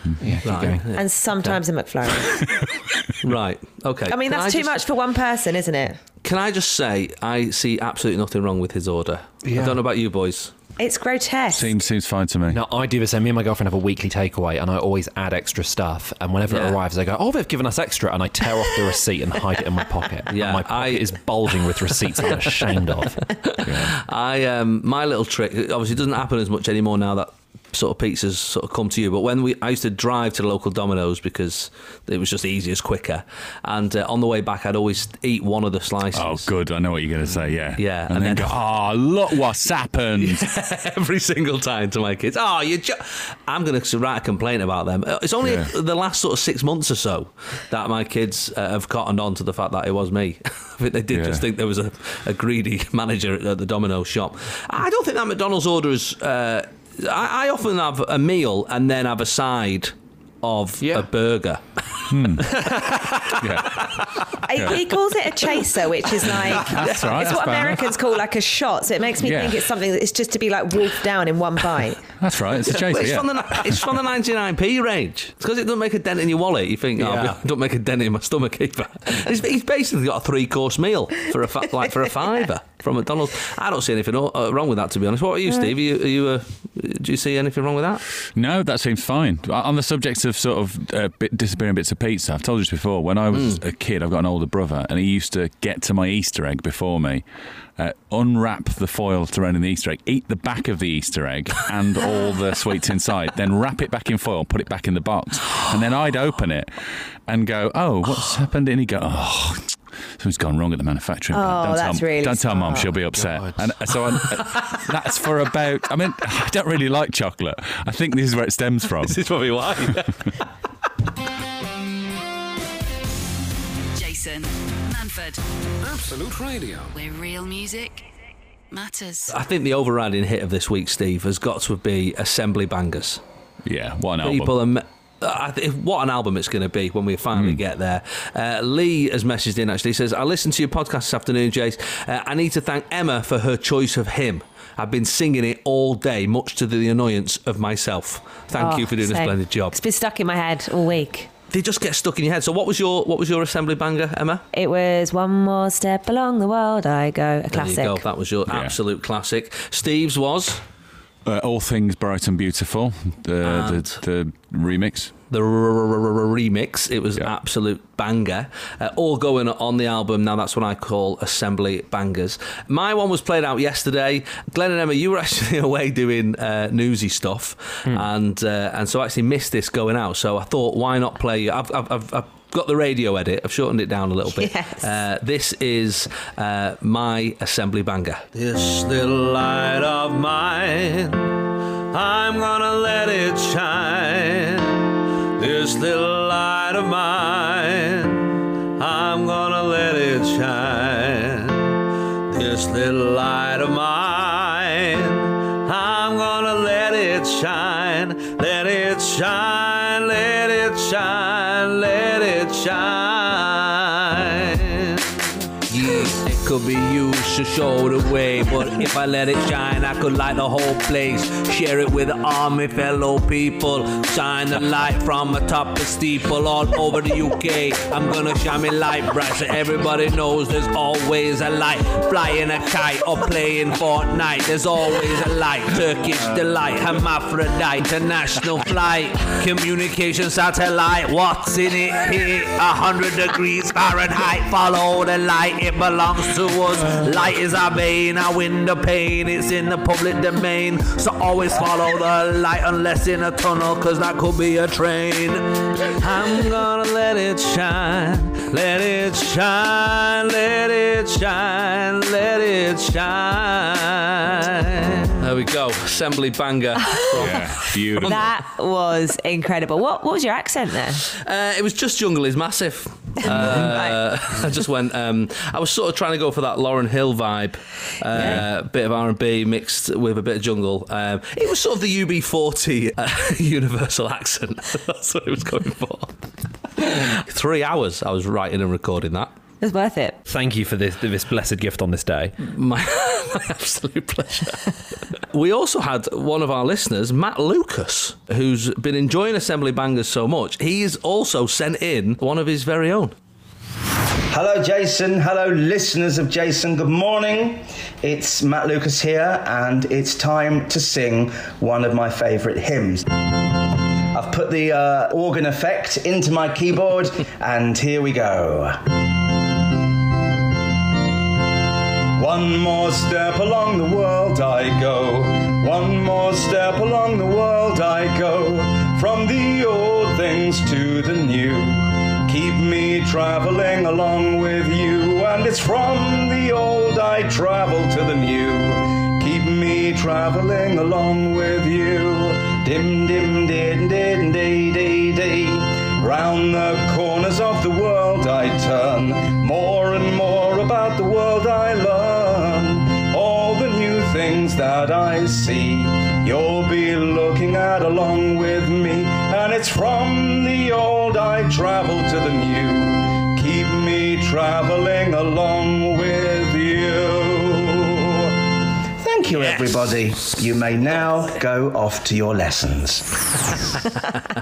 Right, and sometimes a McFlurry. right. Okay. I mean, Can that's too just- much for one person, isn't it? Can I just say, I see absolutely nothing wrong with his order. I don't know about you boys. It's grotesque. seems seems fine to me. No, I do the same. Me and my girlfriend have a weekly takeaway, and I always add extra stuff. And whenever Yeah. it arrives, I go, "Oh, they've given us extra," and I tear off the receipt and hide it in my pocket. Yeah, And my pocket I- is bulging with receipts I'm ashamed of. I um, my little trick obviously it doesn't happen as much anymore now that sort of pizzas sort of come to you. But when we I used to drive to the local Domino's because it was just easiest, quicker. And uh, on the way back, I'd always eat one of the slices. Oh, good. I know what you're going to say. Yeah. Yeah, And, and then, then- go, oh, look what's happened. every single time to my kids. Oh, you! Ju-. I'm going to write a complaint about them. Uh, It's only Yeah. the last sort of six months or so that my kids uh, have cottoned on to the fact that it was me. I think they did Yeah. just think there was a, a greedy manager at the Domino's shop. I don't think that McDonald's orders. Uh, I, I often have a meal and then have a side of Yeah. a burger. Hmm. yeah. He- He calls it a chaser, which is like That's right, it's that's what fair Americans call like a shot. So it makes me Yeah. think it's something that it's just to be like wolfed down in one bite. That's right. It's a chaser. It's, yeah. from the, it's from the 99p range. It's because it doesn't make a dent in your wallet. You think, oh, Yeah. don't make a dent in my stomach either. He's, he's basically got a three course meal for a fa- like for a fiver from McDonald's. I don't see anything uh, wrong with that, to be honest. What are you, Steve? Are you, are you uh, do you see anything wrong with that? No, that seems fine. On the subject of sort of uh, bit, disappearing bits of pizza, I've told you this before. When I was Mm. a kid, I've got an older brother, and he used to get to my Easter egg before me, uh, unwrap the foil surrounding the Easter egg, eat the back of the Easter egg and all the sweets inside, then wrap it back in foil, put it back in the box, and then I'd open it and go, "Oh, what's happened?" And he'd go, "Oh." Something's gone wrong at the manufacturing plant. Oh, don't that's tell, really Don't tell mum; she'll be upset. And so I, uh, that's for about. I mean, I don't really like chocolate. I think this is where it stems from. This is probably why. Jason Manford, Absolute Radio. where real music matters. I think the overriding hit of this week, Steve, has got to be Assembly Bangers. Yeah, one album. People are. me- I th- what an album it's going to be when we finally get there. Uh, Lee has messaged in actually. He says, I listened to your podcast this afternoon, Jace. Uh, I need to thank Emma for her choice of him. I've been singing it all day, much to the annoyance of myself. Thank Oh, you for doing a splendid job. It's been stuck in my head all week. They just get stuck in your head. So, what was your what was your assembly banger, Emma? It was one more step along the world I go. A classic. There you go. That was your Yeah. absolute classic. Steve's was Uh, All Things Bright and Beautiful, the, And- the, the remix. the r- r- r- r- remix. It was Yeah. absolute banger. Uh, all going on the album. Now that's what I call assembly bangers. My one was played out yesterday. Glenn and Emma, you were actually away doing uh, newsy stuff, and uh, and so I actually missed this going out. So I thought, why not play? I've, I've, I've, I've got the radio edit. I've shortened it down a little bit. Yes. Uh, this is uh, my assembly banger. This little light of mine, I'm gonna let it shine. This little show the way, if I let it shine, I could light the whole place. Share it with army, fellow people. Shine the light from atop the steeple all over the UK. I'm gonna shine my light bright so everybody knows there's always a light. Flying a kite or playing Fortnite, there's always a light. Turkish delight, hermaphrodite, international flight, communication satellite. What's in it here? A hundred degrees Fahrenheit. Follow the light, it belongs to us. Light is our bane, our window pane. It's in the public domain. So always follow the light unless in a tunnel, cause that could be a train. I'm gonna let it shine, let it shine, let it shine, let it shine. There we go. Assembly banger. from- Yeah, beautiful. That was incredible. What, what was your accent there? Uh, it was just jungle is massive. Uh, I just went. Um, I was sort of trying to go for that Lauryn Hill vibe, uh, bit of R and B mixed with a bit of jungle. Um, it was sort of the UB40 uh, universal accent. That's what it was going for. Three hours I was writing and recording that. It was worth it. Thank you for this this blessed gift on this day. My, my absolute pleasure. we also had one of our listeners, Matt Lucas, who's been enjoying Assembly Bangers so much. He's also sent in one of his very own. Hello, Jason. Hello, listeners of Jason. Good morning. It's Matt Lucas here, and it's time to sing one of my favourite hymns. I've put the uh, organ effect into my keyboard, and here we go. One more step along the world I go. One more step along the world I go. From the old things to the new. Keep me traveling along with you. And it's from the old I travel to the new. Keep me traveling along with you. Dim dim din din day day day. Round the corners of the world I turn. More and more that I see. You'll be looking at along with me. And it's from the old I travel to the new. Keep me traveling along with you. Thank Thank you, everybody. You may now go off to your lessons.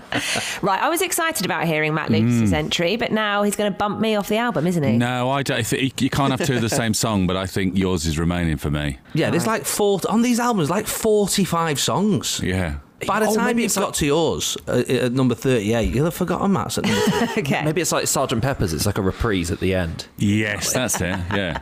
Right, I was excited about hearing Matt Lucas's Mm. entry, but now he's going to bump me off the album, isn't he? No, I don't. I think You can't have two of the same song, but I think yours is remaining for me. Yeah, there's like four on these albums, like 45 songs. Yeah. By the Oh, time you've it's got like- to yours uh, at number 38, you'll have forgotten Matt's at number 38. okay. Maybe it's like Sergeant Pepper's. It's like a reprise at the end. Yes, that's it. Yeah.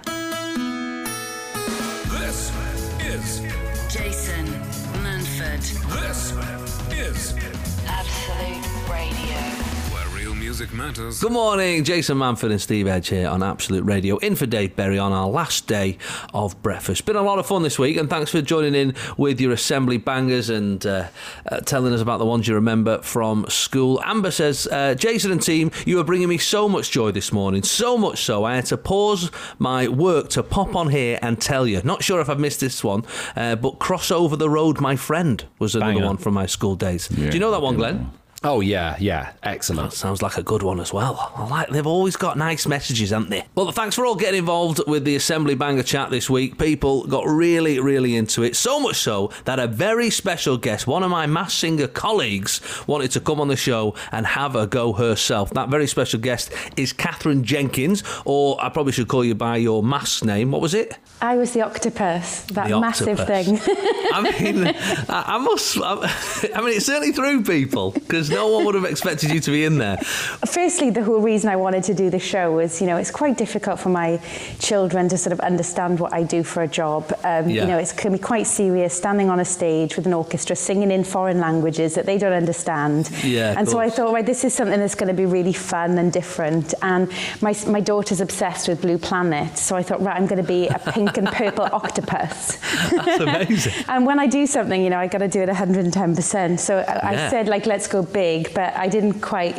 Music matters. Good morning, Jason Manford and Steve Edge here on Absolute Radio. In for Dave Berry on our last day of breakfast. Been a lot of fun this week, and thanks for joining in with your assembly bangers and uh, uh, telling us about the ones you remember from school. Amber says, uh, Jason and team, you are bringing me so much joy this morning, so much so I had to pause my work to pop on here and tell you. Not sure if I've missed this one, uh, but cross over the road, my friend was another Banger. one from my school days. Yeah, Do you know that one, Glenn? Oh yeah, yeah, excellent. That sounds like a good one as well. I like they've always got nice messages, haven't they? Well, thanks for all getting involved with the Assembly Banger chat this week. People got really, really into it. So much so that a very special guest, one of my mass singer colleagues, wanted to come on the show and have a go herself. That very special guest is Katherine Jenkins, or I probably should call you by your mass name. What was it? I was the octopus, that The massive octopus. thing. I mean, I, I must. I, I mean, it certainly threw people because no one would have expected you to be in there. Firstly, the whole reason I wanted to do the show was, you know, it's quite difficult for my children to sort of understand what I do for a job. Um, Yeah. You know, it can be quite serious standing on a stage with an orchestra singing in foreign languages that they don't understand. Yeah, and so I thought, right, this is something that's going to be really fun and different. And my, my daughter's obsessed with Blue Planet, so I thought, right, I'm going to be a pink and purple octopus. That's amazing. And when I do something, you know, I got to do it 110%. So I, Yeah. I said, like, let's go big, but I didn't quite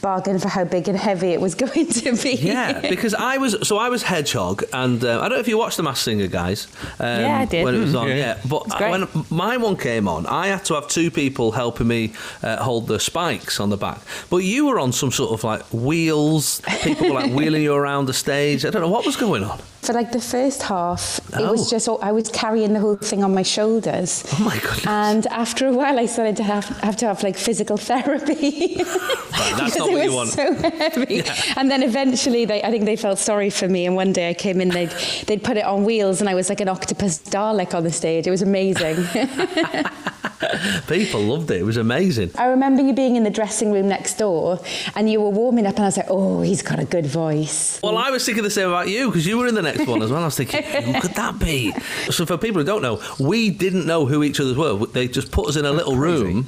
bargain for how big and heavy it was going to be. Yeah, because I was so I was Hedgehog, and uh, I don't know if you watched the Masked Singer, guys. Um, Yeah, I did. when it was Mm. on. Yeah. Yeah, but It's when my one came on, I had to have two people helping me uh, hold the spikes on the back. But you were on some sort of like wheels. People were like wheeling you around the stage. I don't know what was going on. For like the first half, it Oh. was just, I was carrying the whole thing on my shoulders. Oh my goodness. And after a while, I started to have, have to have like physical therapy. Right, that's not it what you want. so heavy. And then eventually, they, I think they felt sorry for me. And one day I came in, they'd, they'd put it on wheels, and I was like an octopus Dalek on the stage. It was amazing. People loved it. It was amazing. I remember you being in the dressing room next door, and you were warming up, and I was like, "Oh, he's got a good voice." Well, I was thinking the same about you because you were in the next one as well. I was thinking, who could that be? So, for people who don't know, we didn't know who each other's were. They just put us in a little room.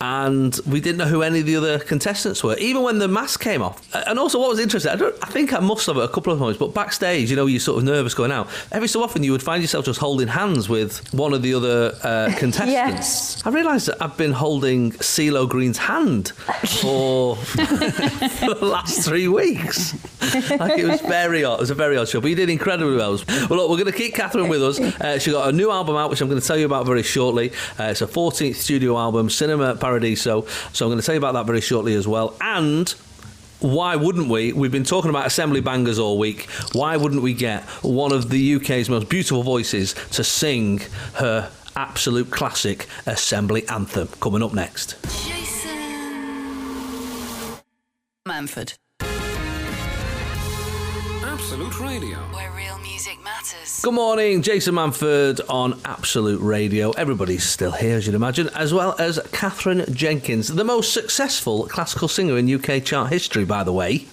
And we didn't know who any of the other contestants were, even when the mask came off. And also, what was interesting, I, don't, I think I must have it a couple of times, but backstage, you know, you're sort of nervous going out. Every so often, you would find yourself just holding hands with one of the other uh, contestants. Yes. I realised that I've been holding CeeLo Green's hand for, for the last three weeks. like it was very odd. It was a very odd show, but you did incredibly well. Well, look, we're going to keep Katherine with us. Uh, she got a new album out, which I'm going to tell you about very shortly. Uh, it's a 14th studio album, Cinema Paradiso. So I'm going to tell you about that very shortly as well. And why wouldn't we? We've been talking about assembly bangers all week. Why wouldn't we get one of the UK's most beautiful voices to sing her absolute classic assembly anthem? Coming up next. Jason Manford. Absolute Radio. Where real music matters. Good morning, Jason Manford on Absolute Radio. Everybody's still here, as you'd imagine, as well as Katherine Jenkins, the most successful classical singer in UK chart history, by the way,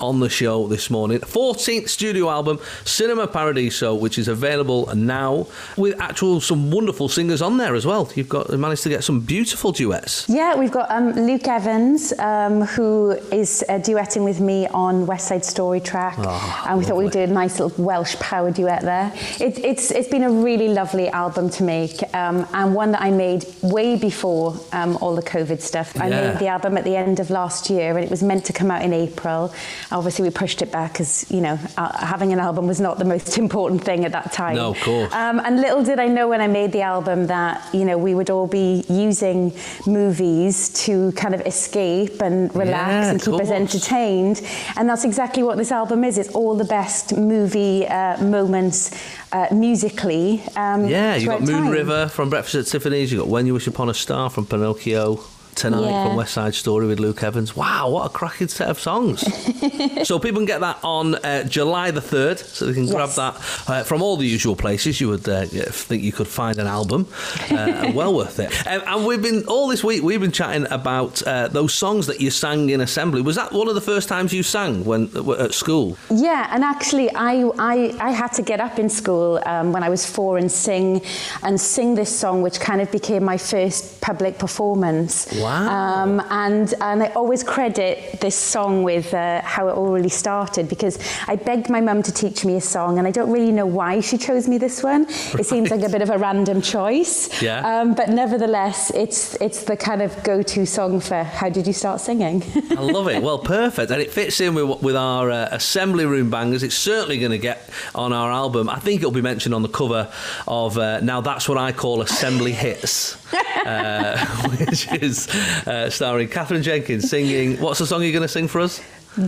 on the show this morning. 14th studio album, Cinema Paradiso, which is available now with actual some wonderful singers on there as well. You've got managed to get some beautiful duets. Yeah, we've got um, Luke Evans, um, who is uh, duetting with me on West Side Story track, Ah, and we thought we'd do a nice little Welsh power duet there. It, it's it's been a really lovely album to make, um, and one that I made way before um, all the COVID stuff. I Yeah. made the album at the end of last year, and it was meant to come out in April, obviously we pushed it back because you know uh, having an album was not the most important thing at that time. No, of course. Um, and little did I know when I made the album that you know we would all be using movies to kind of escape and relax Yeah, and keep us entertained. And that's exactly what this album is. It's all the best movie uh, moments uh, musically. Um, Yeah, you got Moon time. River from Breakfast at Tiffany's. You got When You Wish Upon a Star from Pinocchio. Tonight Yeah. from West Side Story with Luke Evans. Wow, what a cracking set of songs! so people can get that on uh, July the third, so they can grab that uh, from all the usual places. You would uh, think you could find an album, uh, well worth it. Um, and we've been all this week. We've been chatting about uh, those songs that you sang in assembly. Was that one of the first times you sang when at school? Yeah, and actually, I, I, I had to get up in school um, when I was four and sing and sing this song, which kind of became my first public performance. Wow. Um, and and I always credit this song with uh, how it all really started because I begged my mum to teach me a song, and I don't really know why she chose me this one. It seems like a bit of a random choice. Yeah. Um, but nevertheless, it's it's the kind of go-to song for how did you start singing? I love it. Well, perfect, and it fits in with with our uh, assembly room bangers. It's certainly going to get on our album. I think it'll be mentioned on the cover of uh, now. That's what I call assembly hits, uh, which is uh, starring Katherine Jenkins singing. What's the song you're going to sing for us?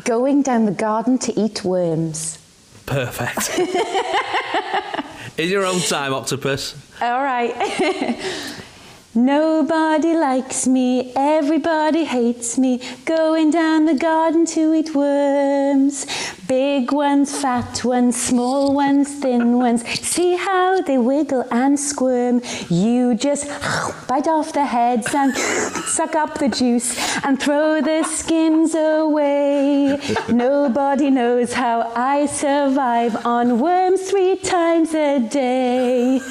Going down the garden to eat worms. Perfect. in your own time, Octopus. All right. Nobody likes me, everybody hates me. Going down the garden to eat worms. Big ones, fat ones, small ones, thin ones. See how they wiggle and squirm. You just bite off the heads and suck up the juice and throw the skins away. Nobody knows how I survive on worms three times a day.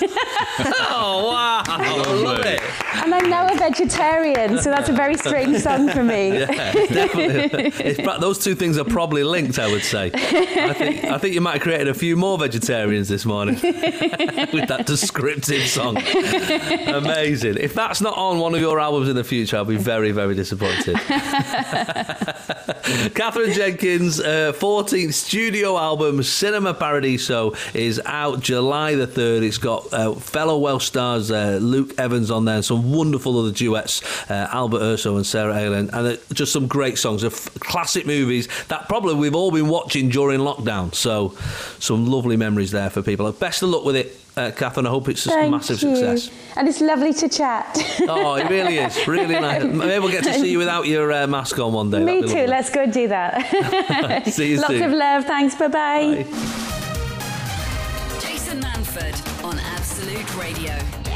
Oh wow! I love it. And I'm now a vegetarian, so that's a very strange song for me. Yeah, definitely. Those two things are probably linked, I would say. I think, I think you might have created a few more vegetarians this morning with that descriptive song. Amazing. If that's not on one of your albums in the future, I'll be very, very disappointed. Katherine Jenkins' uh, 14th studio album, Cinema Paradiso, is out July the 3rd. It's got uh, fellow Welsh stars uh, Luke Evans on there and some wonderful other duets, uh, Albert Urso and Sarah Aylin, and uh, just some great songs of classic movies that probably we've all been watching during lockdown. So, some lovely memories there for people. Best of luck with it, uh, Katherine. I hope it's a Thank massive you. success. And it's lovely to chat. Oh, it really is. Really nice. Maybe we'll get to see you without your uh, mask on one day. Me too. lovely. Let's go do that. See you Lots soon. of love. Thanks. Bye-bye. Jason Manford on Absolute Radio.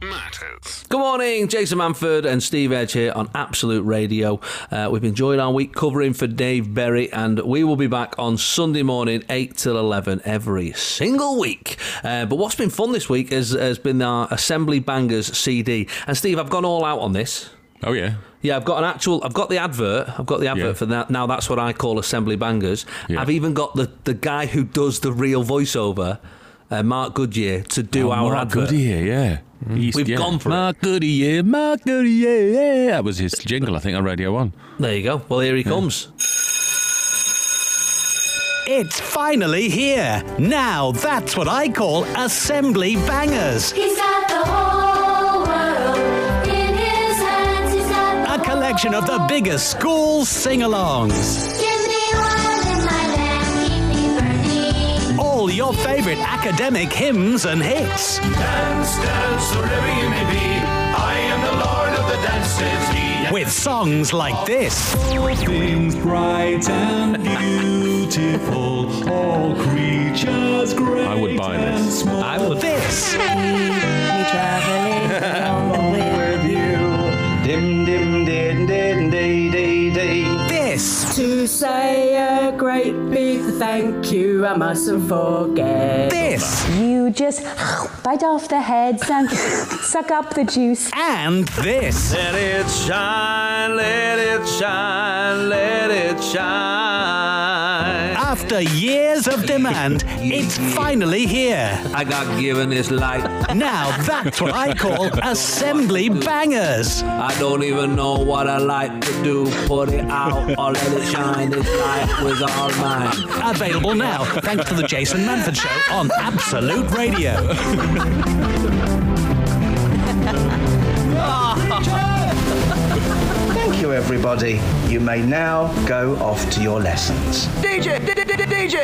Where real music matters. Good morning, Jason Manford and Steve Edge here on Absolute Radio. Uh, we've enjoyed our week covering for Dave Berry, and we will be back on Sunday morning, 8 till 11, every single week. Uh, but what's been fun this week has, has been our Assembly Bangers CD. And Steve, I've gone all out on this. Oh yeah. Yeah, I've got an actual. I've got the advert. I've got the advert Yeah. for that. Now that's what I call assembly bangers. Yeah. I've even got the the guy who does the real voiceover, uh, Mark Goodier, to do Oh, our Mark advert. Goodier, yeah. Mm-hmm. He used- We've yeah. gone for it. Mark Goodier, Mark Goodier, yeah. That was his jingle, I think, on Radio 1. There you go. Well, here he comes. It's finally here. Now that's what I call assembly bangers. He's got the whole world in his hands. He's got A collection of the biggest school sing alongs. Give All your favorite academic hymns and hits. Dance, dance, wherever you may be. I am the Lord of the dances. With songs like this. All things bright and beautiful, all creatures great I would buy this. small. I would. This. Me traveling along with with. Dim, dim, To say a great big thank you, I mustn't forget. This. You just bite off the heads and suck up the juice. And this. Let it shine, let it shine, let it shine. After years of demand, it's finally here. I got given this light. Now that's what I call assembly bangers. I don't even know what I like to do. Put it out or let it shine. This light was all mine. Available now, thanks to the Jason Manford Show on Absolute Radio. Thank you, everybody. You may now go off to your lessons. DJ, DJ.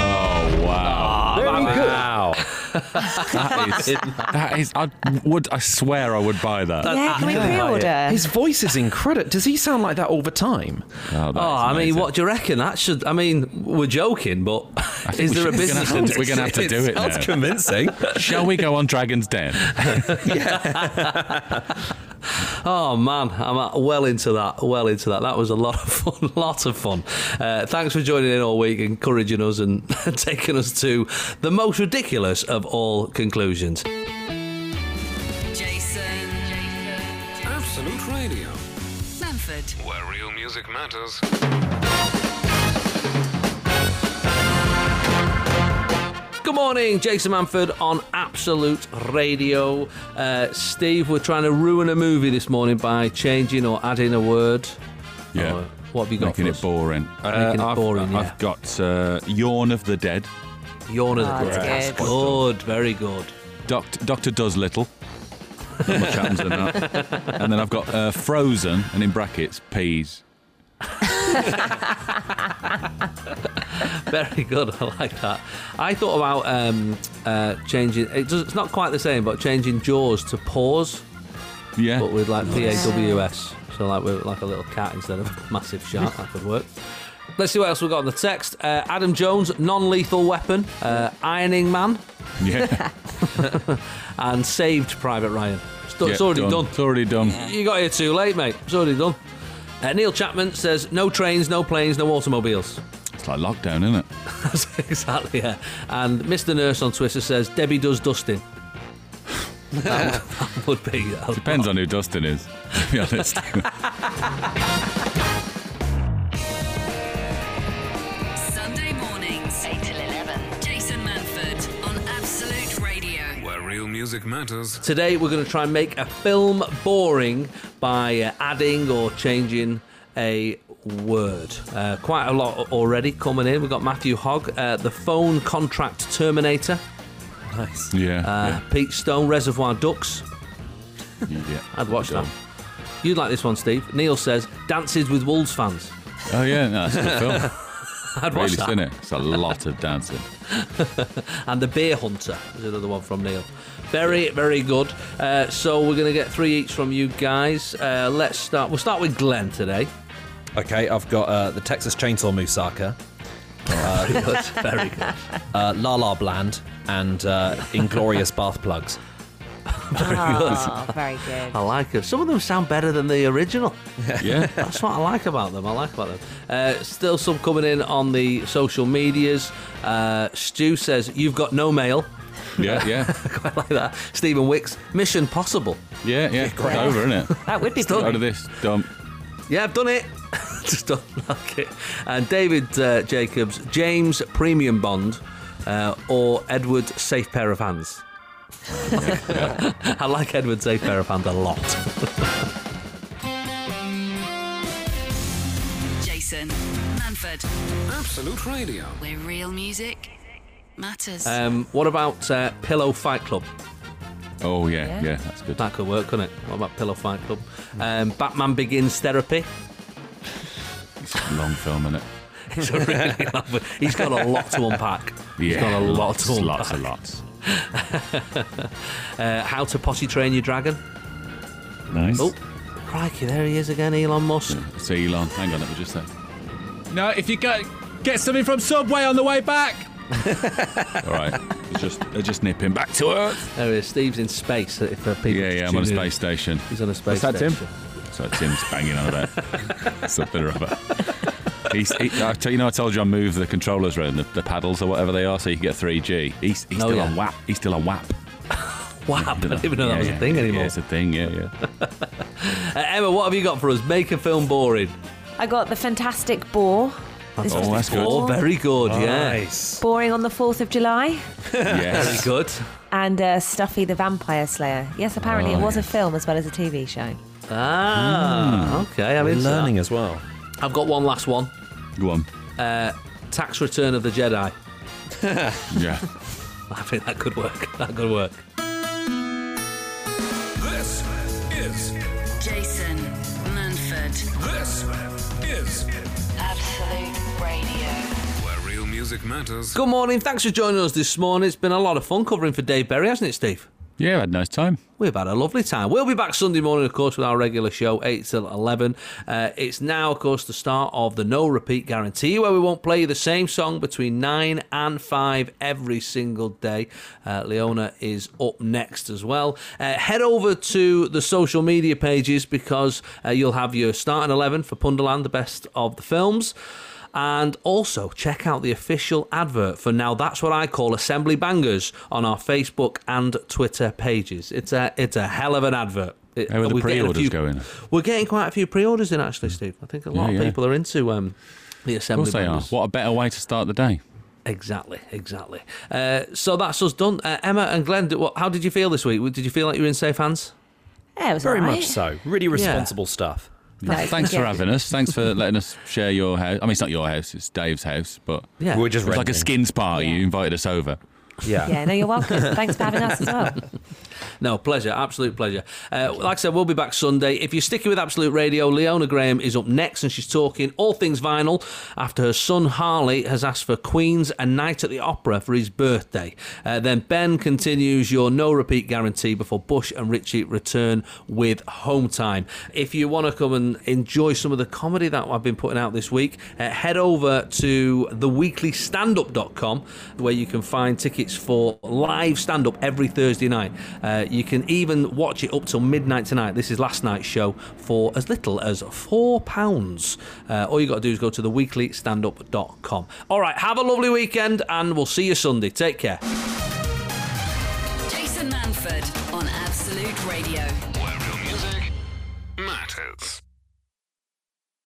Oh wow! Very good. Wow. that is that is. I would. I swear I would buy that. Yeah, can we pre-order? His voice is incredible. Does he sound like that all the time? Oh, Oh, I mean, what do you reckon? That should. I mean, we're joking, but is we there a should- we're gonna business? have to- we're gonna have to do it Sounds now. convincing. Shall we go on Dragon's Den? Oh man, I'm uh, well into that. Well into that. That was a lot of fun. Lot of fun. Uh, thanks for joining in all week, encouraging us and taking us to the most ridiculous of all conclusions. Jason. Absolute Radio, Manford. where real music matters. Good morning, Jason Manford on Absolute Radio. Uh, Steve, we're trying to ruin a movie this morning by changing or adding a word. Yeah. Oh, what have you got Making for it us? boring. Making it I've, boring. I've got uh, Yawn of the Dead. Yawn of the Oh, Dead. that's good. Good, very good. Doctor, Doctor Does Little. Not much happens in that. And then I've got uh, Frozen, and in brackets, peas. Very good. I like that. I thought about um, uh, changing. It does, it's not quite the same, but changing Jaws to Paws, Yeah. but with like P A W S. So like with like a little cat instead of a massive shark. that could work. Let's see what else we've got on the text. Uh, Adam Jones, non-lethal weapon, uh, ironing man, Yeah. and saved Private Ryan. It's, do- it's Yeah, already done. It's already done. You got here too late, mate. It's already done. Uh, Neil Chapman says no trains, no planes, no automobiles. It's like lockdown, isn't it? That's exactly yeah. And Mr. Nurse on Twitter says Debbie does dusting. that, would, be. Depends on who Dustin is, to be honest. Music matters. Today we're going to try and make a film boring by uh, adding or changing a word. Uh, quite a lot already coming in. We've got Matthew Hogg, uh, the phone contract terminator. Nice. yeah. Uh, Pete Stone, Reservoir Ducks. yeah. yeah. I'd watch that. You'd like this one, Steve. Neil says Dances with Wolves fans. Oh, yeah. No, that's a good film. I'd watch really that. seen it. It's a lot of dancing. and the Beer Hunter is another one from Neil. Very, very good. Uh, so we're going to get three each from you guys. Uh, let's start. We'll start with Glenn today. Okay, I've got uh, the Texas Chainsaw Moussaka, Very good. Very good. uh, La La Bland, and uh, Inglorious Bath Plugs. very Oh, very good. I like it. Some of them sound better than the original. Yeah. That's what I like about them. I like about them. Uh, still some coming in on the social medias. Uh, Stu says, You've got no mail. Yeah, yeah. Quite like that. Stephen Wicks, Mission Possible. Yeah, yeah. It's over, isn't it? That would be Still- Out of this. Dump. Yeah, I've done it. Just don't like it. And David uh, Jacobs, James Premium Bond, uh, or Edward Safe Pair of Hands. I like Edward Safe Pair of Hands a lot. Jason Manford, Absolute Radio. where real music matters. Um, what about uh, Pillow Fight Club? Oh, yeah, Yeah. yeah. That's good. That could work, couldn't it? What about Pillow Fight Club? Um, Batman Begins Therapy. It's a long film, isn't it? It's a really lovely- He's got a lot to unpack. He's got a lot lots, to unpack. lots and lots. Uh, how to potty train your dragon. Nice. Oh, crikey, there he is again, Elon Musk. So Elon, hang on, let me just say. No, if you get get something from Subway on the way back. All right, it's just they're just nipping back to Earth. There he. Steve's in space. If uh, people Yeah, yeah, I'm on a tune in. space station. He's on a space What's that, Tim? So Tim's banging on about something or other. He's, he, I tell you know, I told you I moved the controllers around the, the paddles or whatever they are, so you can get 3G. He's, he's Oh, still yeah. on WAP. He's still on WAP. Wow, I didn't even know that was yeah. a thing anymore. Yeah, it's a thing. Yeah, yeah. Uh, Emma, what have you got for us? Make a film boring. I got the Fantastic Boar. This oh, that's good. Oh, very good, yeah. Nice. Boring on the 4th of July. Yes. Very good. And uh, Stuffy the Vampire Slayer. Yes, apparently Oh, it was a film as well as a TV show. Ah, okay. I'm into Learning that. as well. I've got one last one. Go on. Uh, Tax Return of the Jedi. Yeah. I think that could work. That could work. This is Jason Manford. this is Absolute Radio. where real music matters. Good morning. Thanks for joining us this morning. It's been a lot of fun covering for Dave Berry, hasn't it, Steve? Yeah, I had a nice time. We've had a lovely time. We'll be back Sunday morning, of course, with our regular show, 8 till 11. Uh, it's now, of course, the start of the no repeat guarantee, where we won't play the same song between 9 and 5 every single day. Uh, Leona is up next as well. Uh, head over to the social media pages because uh, you'll have your starting 11 for Punderland, the best of the films. And also check out the official advert for now. That's what I call Assembly Bangers on our Facebook and Twitter pages. It's a it's a hell of an advert. It- How are the we're getting a pre-orders few- going? We're getting quite a few pre-orders in actually, Steve. I think a lot Yeah, of yeah. people are into um, the Assembly. Of Assembly course they are. What a better way to start the day. Exactly, exactly. Uh, so that's us done. Uh, Emma and Glenn, did- what, how did you feel this week? Did you feel like you were in safe hands? Yeah, it was Very alright. much so. Really responsible stuff. No, Thanks for having us. Thanks for letting us share your house. I mean, it's not your house; it's Dave's house. But Yeah. We were just it was like a skins party. You invited us over. Yeah. Yeah, no, you're welcome. Thanks for having us as well. No, pleasure, absolute pleasure. Uh, like I said, we'll be back Sunday. If you're sticking with Absolute Radio, Leona Graham is up next and she's talking all things vinyl after her son Harley has asked for Queen's A Night at the Opera for his birthday. Uh, then Ben continues your no repeat guarantee before Bush and Richie return with Home Time. If you want to come and enjoy some of the comedy that I've been putting out this week, uh, head over to theweeklystandup.com where you can find tickets for live stand up every Thursday night. Uh, you can even watch it up till midnight tonight. This is last night's show for as little as £4. Uh, all you got to do is go to theweeklystandup.com. All right, have a lovely weekend and we'll see you Sunday. Take care.